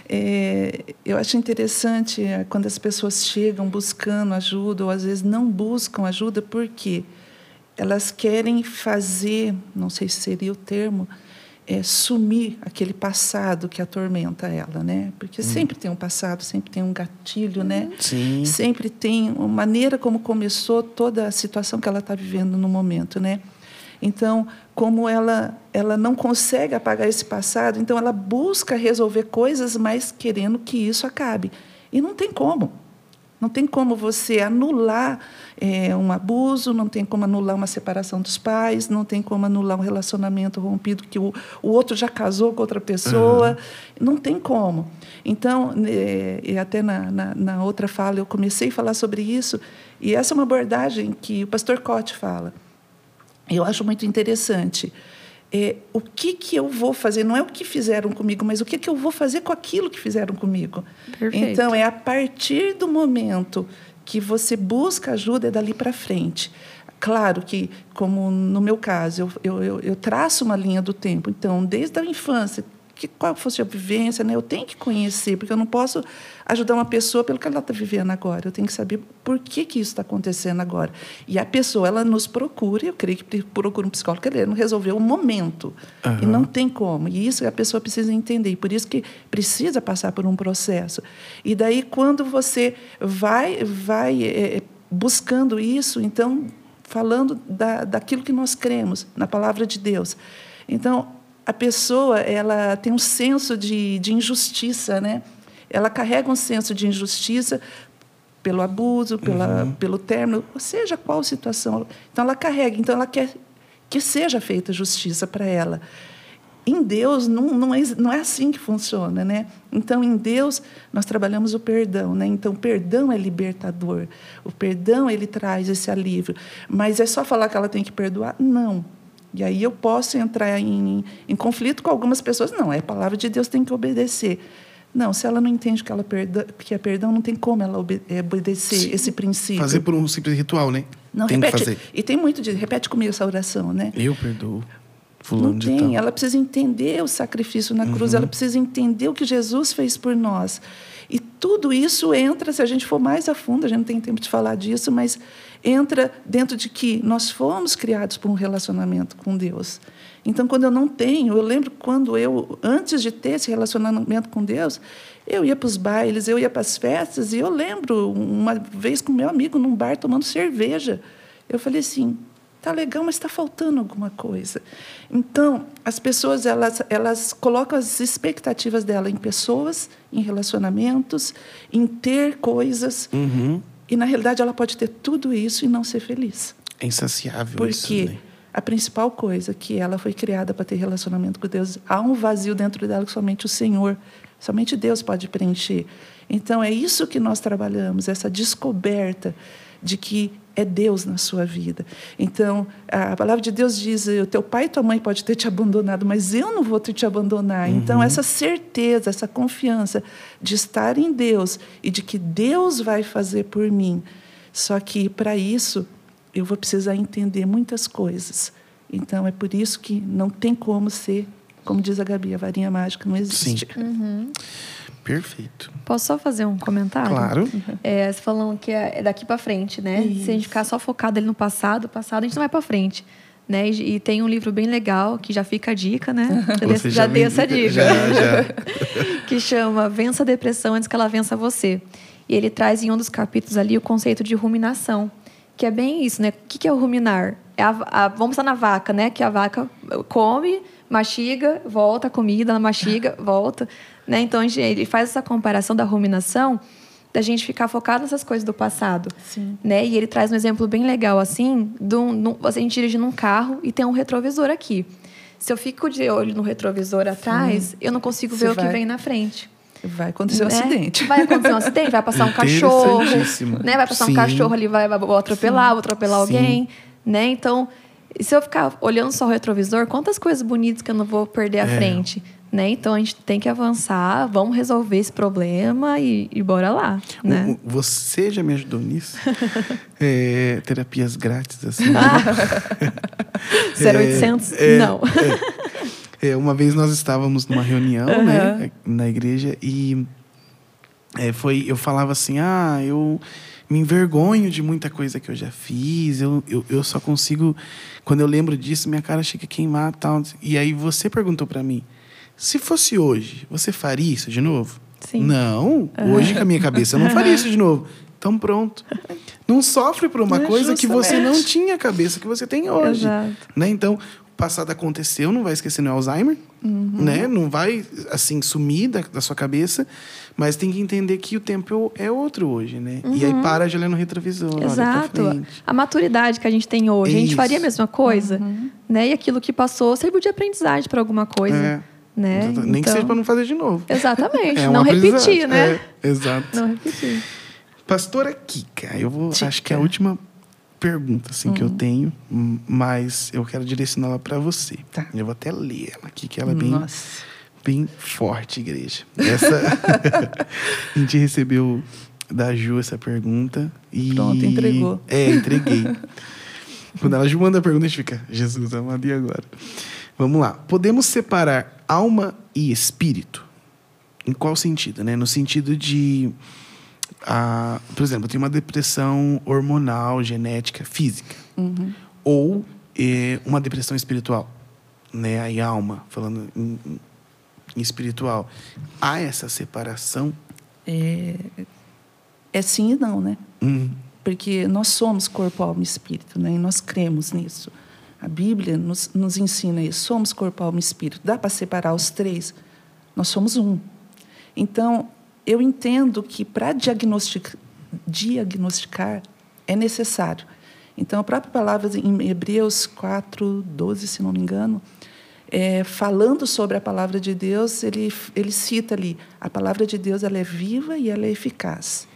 É, eu acho interessante é, quando as pessoas chegam buscando ajuda, ou às vezes não buscam ajuda, porque elas querem fazer, não sei se seria o termo, é, sumir aquele passado que atormenta ela, né? Porque hum. sempre tem um passado, sempre tem um gatilho, né? Sim. Sempre tem uma maneira como começou toda a situação que ela está vivendo no momento, né? Então, como ela, ela não consegue apagar esse passado, então ela busca resolver coisas, mas querendo que isso acabe. E não tem como. Não tem como você anular é, um abuso, não tem como anular uma separação dos pais, não tem como anular um relacionamento rompido que o, o outro já casou com outra pessoa. Uhum. Não tem como. Então, é, e até na, na, na, outra fala, eu comecei a falar sobre isso, e essa é uma abordagem que o pastor Cote fala eu acho muito interessante. É, o que, que eu vou fazer? Não é o que fizeram comigo, mas o que, que eu vou fazer com aquilo que fizeram comigo. Perfeito. Então, é a partir do momento que você busca ajuda, é dali para frente. Claro que, como no meu caso, eu, eu, eu traço uma linha do tempo. Então, desde a infância, que qual fosse a vivência, né? Eu tenho que conhecer, porque eu não posso ajudar uma pessoa pelo que ela está vivendo agora. Eu tenho que saber por que, que isso está acontecendo agora. E a pessoa, ela nos procura, eu creio que procura um psicólogo, querendo resolver o momento. Uhum. E não tem como. E isso a pessoa precisa entender. E por isso que precisa passar por um processo. E daí, quando você vai, vai é, buscando isso, então, falando da, daquilo que nós cremos, na palavra de Deus. Então, a pessoa ela tem um senso de, de injustiça, né? Ela carrega um senso de injustiça pelo abuso, pela, uhum. pelo término, ou seja, qual situação. Então, ela carrega, então, ela quer que seja feita justiça para ela. Em Deus, não, não, é, não é assim que funciona. Né? Então, em Deus, nós trabalhamos o perdão. Né? Então, o perdão é libertador. O perdão, ele traz esse alívio. Mas é só falar que ela tem que perdoar? Não. E aí eu posso entrar em, em conflito com algumas pessoas. Não, é a palavra de Deus, tem que obedecer. Não, se ela não entende que, ela perda, que é perdão, não tem como ela obede é, obedecer Sim. esse princípio. Fazer por um simples ritual, né? Não, tem repete, que fazer. E tem muito de. Repete comigo essa oração, né? Eu perdoo. Fulano não tem. Tal. Ela precisa entender o sacrifício na cruz, uhum. ela precisa entender o que Jesus fez por nós. E tudo isso entra, se a gente for mais a fundo, a gente não tem tempo de falar disso, mas entra dentro de que nós fomos criados por um relacionamento com Deus. Então, quando eu não tenho, eu lembro quando eu, antes de ter esse relacionamento com Deus, eu ia para os bailes, eu ia para as festas, e eu lembro uma vez com meu amigo num bar tomando cerveja. Eu falei assim: tá legal, mas está faltando alguma coisa. Então, as pessoas elas, elas colocam as expectativas dela em pessoas, em relacionamentos, em ter coisas. Uhum. E, na realidade, ela pode ter tudo isso e não ser feliz. É insaciável Porque isso. Porque né? A principal coisa que ela foi criada para ter relacionamento com Deus, há um vazio dentro dela que somente o Senhor, somente Deus pode preencher. Então, é isso que nós trabalhamos, essa descoberta de que é Deus na sua vida. Então, a palavra de Deus diz: o teu pai e tua mãe pode ter te abandonado, mas eu não vou te abandonar. Uhum. Então, essa certeza, essa confiança de estar em Deus e de que Deus vai fazer por mim. Só que para isso eu vou precisar entender muitas coisas. Então, é por isso que não tem como ser, como diz a Gabi, a varinha mágica não existe. Sim. Uhum. Perfeito. Posso só fazer um comentário? Claro. É, você falando que é daqui para frente, né? Isso. Se a gente ficar só focado ali no passado, passado, a gente não vai para frente. Né? E, e, tem um livro bem legal, que já fica a dica, né? Você já, já dei essa dica. Já, já. que chama Vença a Depressão Antes que Ela Vença Você. E ele traz em um dos capítulos ali o conceito de ruminação, que é bem isso, né? O que é o ruminar? É a, a, vamos estar na vaca, né? Que a vaca come, mastiga, volta a comida, mastiga, volta. Né? Então, ele faz essa comparação da ruminação da gente ficar focado nessas coisas do passado. Sim. Né? E ele traz um exemplo bem legal, assim, um, a gente dirige num carro e tem um retrovisor aqui. Se eu fico de olho no retrovisor atrás, Sim. eu não consigo Você ver vai... o que vem na frente. Vai acontecer um né? acidente. Vai acontecer um acidente, vai passar um cachorro, né? Vai passar Sim. um cachorro ali, vai, vai vou atropelar, Sim. vou atropelar alguém, né? Então, se eu ficar olhando só o retrovisor, quantas coisas bonitas que eu não vou perder à é. frente? Né? Então a gente tem que avançar, vamos resolver esse problema e, e bora lá. Né? Você já me ajudou nisso? é, terapias grátis, assim. 0800? É, é, não. É, uma vez nós estávamos numa reunião uhum. né, na igreja e é, foi, eu falava assim: ah, eu me envergonho de muita coisa que eu já fiz, eu, eu, eu só consigo. Quando eu lembro disso, minha cara chega a queimar tal. E aí você perguntou para mim se fosse hoje, você faria isso de novo? Sim. Não, hoje com a minha cabeça eu não faria isso de novo. Então pronto. Não sofre por uma é coisa que você não tinha cabeça que você tem hoje. Exato. Né? Então, passado aconteceu, não vai esquecer no Alzheimer, uhum. né? Não vai assim sumir da, da, sua cabeça, mas tem que entender que o tempo é outro hoje, né? Uhum. E aí uhum. para de olhar no retrovisor. Exato. A maturidade que a gente tem hoje, é a gente faria a mesma coisa, uhum. né? E aquilo que passou serviu de aprendizagem para alguma coisa. É. Né? Nem então, que seja para não fazer de novo. Exatamente. É não repetir, né? É, exato. Não repetir. Pastora Kika, eu vou, acho que é a última pergunta assim uhum. que eu uhum. tenho, mas eu quero direcioná-la para você. Tá. Eu vou até ler ela aqui, que ela é bem, Nossa. bem forte, igreja. Essa a gente recebeu da Ju essa pergunta e pronto entregou. É, entreguei. Quando ela Ju manda a pergunta, a gente fica, Jesus, amado, e agora? Vamos lá. Podemos separar alma e espírito? Em qual sentido? Né? No sentido de. Ah, por exemplo, eu tenho uma depressão hormonal, genética, física. Uhum. Ou é, uma depressão espiritual. Né? Aí, alma, falando em, em espiritual. Há essa separação? É, é sim e não, né? Uhum. Porque nós somos corpo, alma e espírito, né? E nós cremos nisso. A Bíblia nos, nos ensina isso. Somos corpo, alma e espírito. Dá para separar os três? Nós somos um. Então, eu entendo que para diagnosticar, diagnosticar é necessário. Então, a própria palavra em Hebreus 4, 12, se não me engano, é, falando sobre a palavra de Deus, ele, ele cita ali: a palavra de Deus ela é viva e ela é eficaz.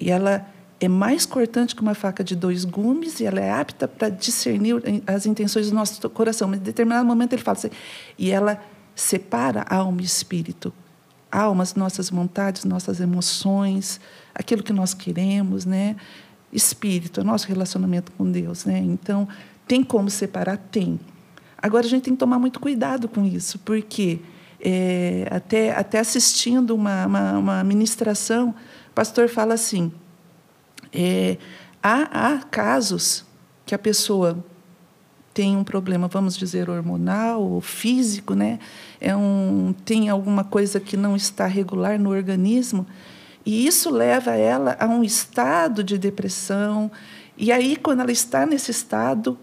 E ela é mais cortante que uma faca de dois gumes e ela é apta para discernir as intenções do nosso coração. Mas em determinado momento ele fala assim, e ela separa alma e espírito. Alma, as nossas vontades, nossas emoções, aquilo que nós queremos, né? Espírito, nosso relacionamento com Deus, né? Então, tem como separar? Tem. Agora, a gente tem que tomar muito cuidado com isso, porque é, até, até assistindo uma, uma, uma ministração, o pastor fala assim, é, há, há casos que a pessoa tem um problema, vamos dizer, hormonal ou físico, né? É um, tem alguma coisa que não está regular no organismo, e isso leva ela a um estado de depressão. E aí, quando ela está nesse estado,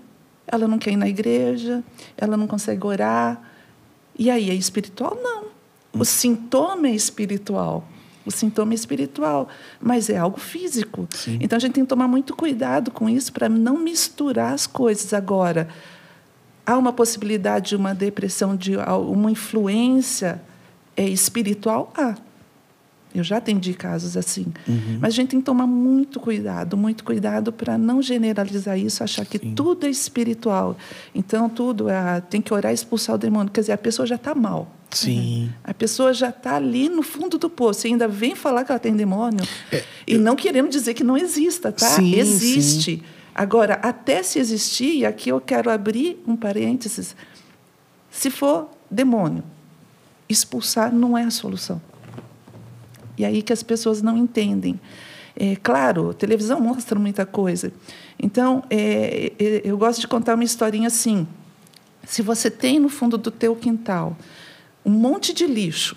ela não quer ir na igreja, ela não consegue orar. E aí, é espiritual? Não. O sintoma é espiritual o sintoma espiritual, mas é algo físico. Sim. Então a gente tem que tomar muito cuidado com isso para não misturar as coisas. Agora, há uma possibilidade de uma depressão, de uma influência é, espiritual? Há. Eu já atendi casos assim. Uhum. Mas a gente tem que tomar muito cuidado, muito cuidado para não generalizar isso, achar que Sim. tudo é espiritual. Então, tudo é, tem que orar e expulsar o demônio. Quer dizer, a pessoa já está mal. Sim. A pessoa já está ali no fundo do poço e ainda vem falar que ela tem demônio. É, e eu... não queremos dizer que não exista, tá? Sim, Existe. Sim. Agora, até se existir, e aqui eu quero abrir um parênteses, se for demônio, expulsar não é a solução. E aí que as pessoas não entendem. É, claro, a televisão mostra muita coisa. Então, é, é eu gosto de contar uma historinha assim. Se você tem no fundo do teu quintal um monte de lixo.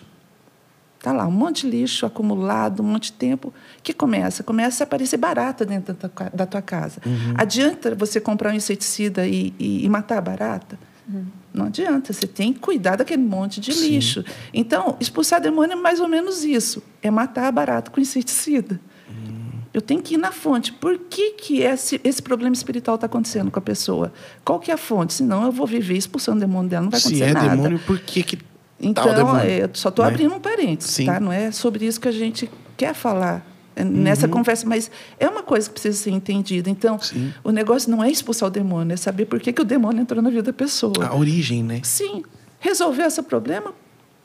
Está lá, um monte de lixo acumulado, um monte de tempo. que começa? Começa a aparecer barata dentro da tua, da tua casa. Uhum. Adianta você comprar um inseticida e, e, e, matar a barata? Uhum. Não adianta, você tem que cuidar daquele monte de Sim. lixo. Então, expulsar demônio é mais ou menos isso: é matar barato com inseticida. Eu tenho que ir na fonte. Por que, que esse, esse problema espiritual está acontecendo com a pessoa? Qual que é a fonte? Senão eu vou viver expulsando o demônio dela, não vai acontecer nada. Se é demônio, por que, que então, tá eu só estou né? abrindo um parênteses, tá? Não é sobre isso que a gente quer falar nessa uhum. conversa, mas é uma coisa que precisa ser entendida. Então, Sim. o negócio não é expulsar o demônio, é saber por que, que o demônio entrou na vida da pessoa. A origem, né? Sim. Resolveu esse problema,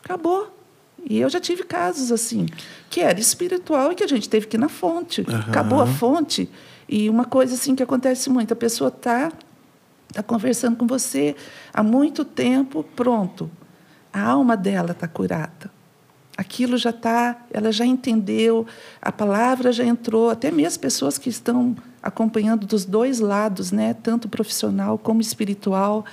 acabou. E eu já tive casos assim, que era espiritual e que a gente teve que ir na fonte. Uhum. Acabou a fonte. E uma coisa assim que acontece muito, a pessoa está tá conversando com você há muito tempo, pronto. A alma dela está curada. Aquilo já está, ela já entendeu, a palavra já entrou, até mesmo pessoas que estão acompanhando dos dois lados, né, tanto profissional como espiritual.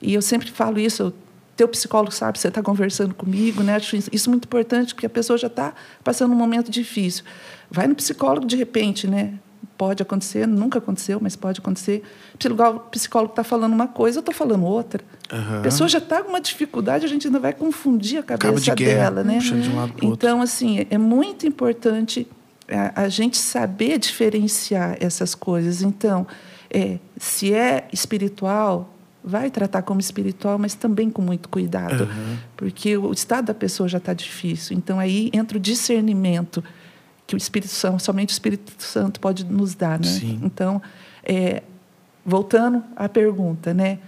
E eu sempre falo isso, eu teu psicólogo sabe, você está conversando comigo, né? Acho isso muito importante, porque a pessoa já está passando um momento difícil. Vai no psicólogo de repente, né? Pode acontecer, nunca aconteceu, mas pode acontecer. O psicólogo está falando uma coisa, eu estou falando outra. Uhum. A pessoa já está com uma dificuldade, a gente ainda vai confundir a cabeça de dela, né? De um então, assim, é muito importante a, a, gente saber diferenciar essas coisas. Então, é, se é espiritual, vai tratar como espiritual, mas também com muito cuidado, uhum. porque o estado da pessoa já está difícil. Então aí entra o discernimento que o Espírito Santo, somente o Espírito Santo pode nos dar, né? Sim. Então, é, voltando à pergunta, né?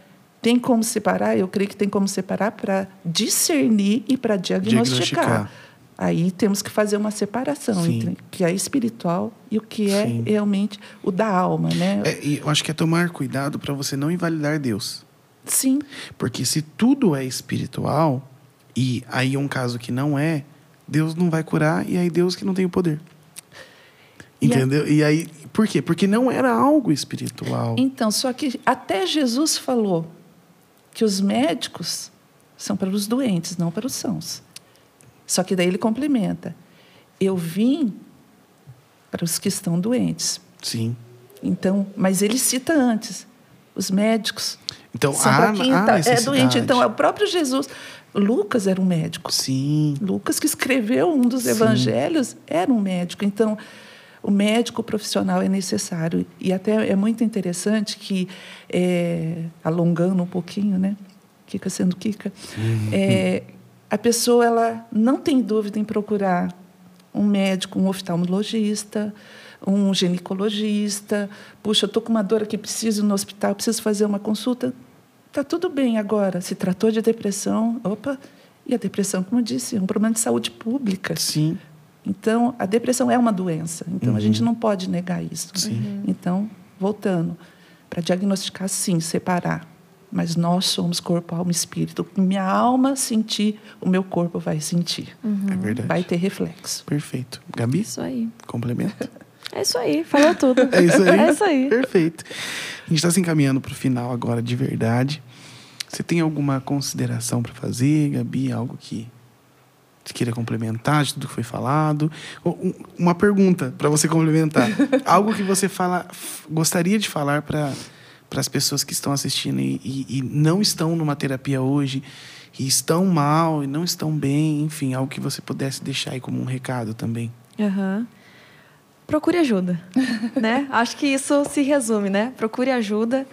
Tem como separar? Eu creio que tem como separar para discernir e para diagnosticar. diagnosticar. Aí temos que fazer uma separação Sim. entre o que é espiritual e o que é Sim. realmente o da alma, né? É, eu acho que é tomar cuidado para você não invalidar Deus. Sim. Porque se tudo é espiritual e aí é um caso que não é, Deus não vai curar e aí Deus que não tem o poder. Entendeu? E, a... e aí, por quê? Porque não era algo espiritual. Então, só que até Jesus falou que os médicos são para os doentes, não para os sãos. Só que daí ele complementa: eu vim para os que estão doentes. Sim. Então, mas ele cita antes os médicos. Então, são há, quem há tá, é doente. Então, é o próprio Jesus. Lucas era um médico. Sim. Lucas, que escreveu um dos Sim. evangelhos, era um médico. Então, o médico profissional é necessário. E até é muito interessante que, é, alongando um pouquinho, né? Kika sendo Kika, uhum. é, a pessoa ela não tem dúvida em procurar um médico, um oftalmologista, um ginecologista. Puxa, eu estou com uma dor aqui, preciso ir no hospital, preciso fazer uma consulta. Está tudo bem agora. Se tratou de depressão, opa. E a depressão, como eu disse, é um problema de saúde pública. Sim. Então, a depressão é uma doença. Então, uhum. a gente não pode negar isso. Sim. Então, voltando, para diagnosticar, sim, separar. Mas nós somos corpo, alma e espírito. Minha alma sentir, o meu corpo vai sentir. Uhum. É verdade. Vai ter reflexo. Perfeito. Gabi? Isso aí. Complemento? É isso aí, falou tudo. é isso aí. É isso aí. Perfeito. A gente está se encaminhando para o final agora de verdade. Você tem alguma consideração para fazer, Gabi? Algo que queira complementar de tudo que foi falado? Uma pergunta para você complementar. Algo que você fala, gostaria de falar para para as pessoas que estão assistindo e, e, e, não estão numa terapia hoje, e estão mal, e não estão bem, enfim, algo que você pudesse deixar aí como um recado também. Uhum procure ajuda, né? Acho que isso se resume, né? Procure ajuda,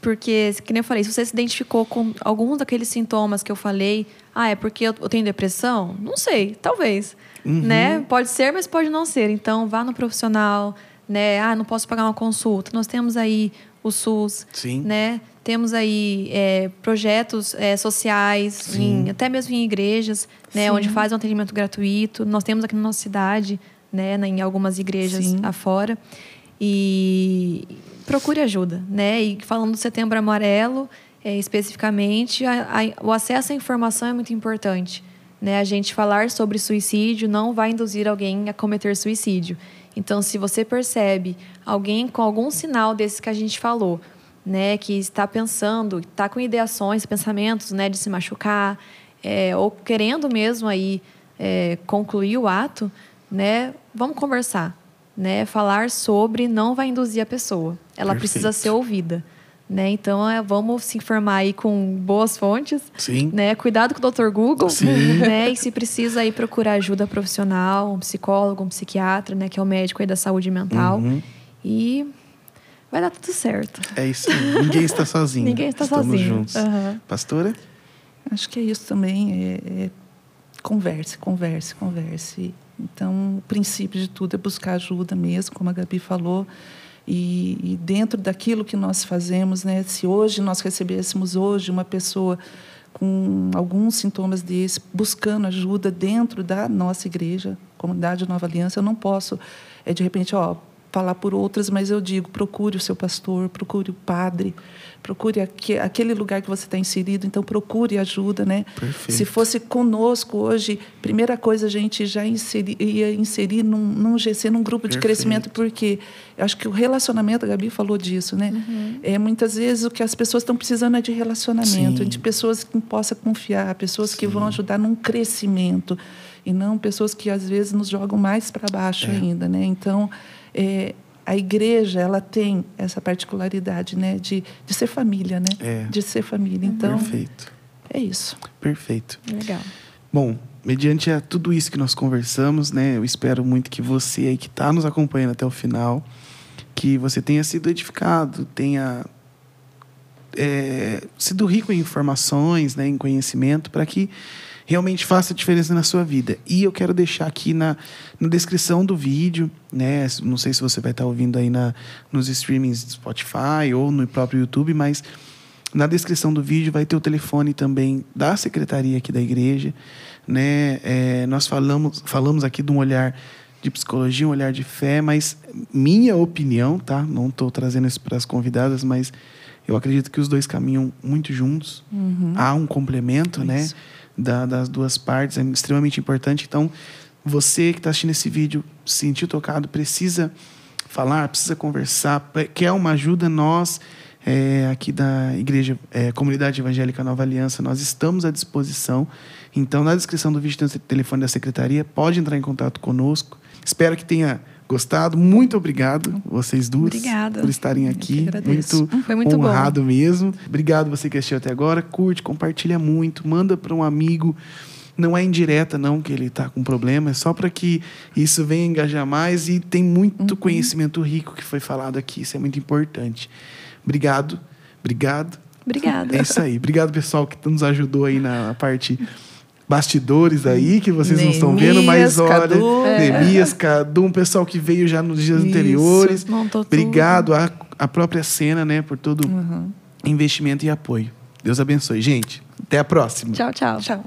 porque, que nem eu falei, se você se identificou com alguns daqueles sintomas que eu falei, ah, é porque eu tenho depressão? Não sei, talvez, uhum. né? Pode ser, mas pode não ser. Então, vá no profissional, né? Ah, não posso pagar uma consulta. Nós temos aí o SUS, Sim. né? Temos aí é, projetos é, sociais, em, até mesmo em igrejas, né? Onde faz um atendimento gratuito. Nós temos aqui na nossa cidade né, em algumas igrejas Sim. afora. E procure ajuda, né? E falando do Setembro Amarelo, é, especificamente, a, a, o acesso à informação é muito importante. Né? A gente falar sobre suicídio não vai induzir alguém a cometer suicídio. Então, se você percebe alguém com algum sinal desses que a gente falou, né, que está pensando, está com ideações, pensamentos, né, de se machucar, é, ou querendo mesmo aí é, concluir o ato, né? Vamos conversar, né? Falar sobre não vai induzir a pessoa. Ela Perfeito. precisa ser ouvida, Né? Então, é, vamos se informar aí com boas fontes. Sim. Né? Cuidado com o Dr. Google. Sim. Né? E se precisa aí procurar ajuda profissional, um psicólogo, um psiquiatra, né? Que é o médico aí da saúde mental. Uhum. E vai dar tudo certo. É isso aí. Ninguém está sozinho. Ninguém está Estamos sozinho. juntos. Aham. Pastora? Acho que é isso também. É, é converse, converse, converse. Então, o princípio de tudo é buscar ajuda mesmo, como a Gabi falou. E, e dentro daquilo que nós fazemos, né, se hoje nós recebêssemos hoje uma pessoa com alguns sintomas desse, buscando ajuda dentro da nossa igreja, comunidade Nova Aliança, eu não posso, é de repente, ó, falar por outras, mas eu digo, procure o seu pastor, procure o padre, procure aque- aquele lugar que você está inserido, então procure ajuda, né? Perfeito. Se fosse conosco hoje, primeira coisa a gente já inseri, ia inserir num, num GC, num grupo de Perfeito. crescimento, porque eu acho que o relacionamento, a Gabi falou disso, né? É muitas vezes o que as pessoas estão precisando é de relacionamento, Sim. de pessoas que possa confiar, pessoas que vão ajudar num crescimento e não pessoas que às vezes nos jogam mais para baixo É. ainda, né? Então, é, a igreja ela tem essa particularidade, né, de, de ser família, né? É. De ser família. Então, Perfeito. é isso. Perfeito. Legal. Bom, mediante a tudo isso que nós conversamos, né, eu espero muito que você aí que está nos acompanhando até o final, que você tenha sido edificado, tenha é, sido rico em informações, né, em conhecimento, para que realmente faça diferença na sua vida. E eu quero deixar aqui na, na descrição do vídeo, né, não sei se você vai estar ouvindo aí na, nos streamings do Spotify ou no próprio YouTube, mas na descrição do vídeo vai ter o telefone também da secretaria aqui da igreja, né? É, nós falamos falamos aqui de um olhar de psicologia, um olhar de fé, mas minha opinião, tá? Não estou trazendo isso para as convidadas, mas eu acredito que os dois caminham muito juntos. Há um complemento, né? Isso. Da, das duas partes é extremamente importante. Então, você que está assistindo esse vídeo, se sentiu tocado, precisa falar, precisa conversar, quer uma ajuda, nós é, aqui da Igreja é, Comunidade Evangélica Nova Aliança, nós estamos à disposição. Então, na descrição do vídeo tem o telefone da secretaria, pode entrar em contato conosco. Espero que tenha gostado. Muito obrigado, vocês duas, Obrigada. por estarem aqui. agradeço. Muito, Foi muito bom. honrado mesmo. Obrigado você que assistiu até agora. Curte, compartilha muito, manda para um amigo. Não é indireta, não, que ele está com problema, é só para que isso venha engajar mais e tem muito conhecimento rico que foi falado aqui, isso é muito importante. Obrigado, obrigado. Obrigada. É isso aí. Obrigado, pessoal, que nos ajudou aí na parte bastidores aí, que vocês não estão vendo, mas olha, Cadu. Neemias, Cadu, um pessoal que veio já nos dias Isso. anteriores. Obrigado à, à própria cena, né, por todo Uhum. investimento e apoio. Deus abençoe, gente. Até a próxima. Tchau, tchau. Tchau.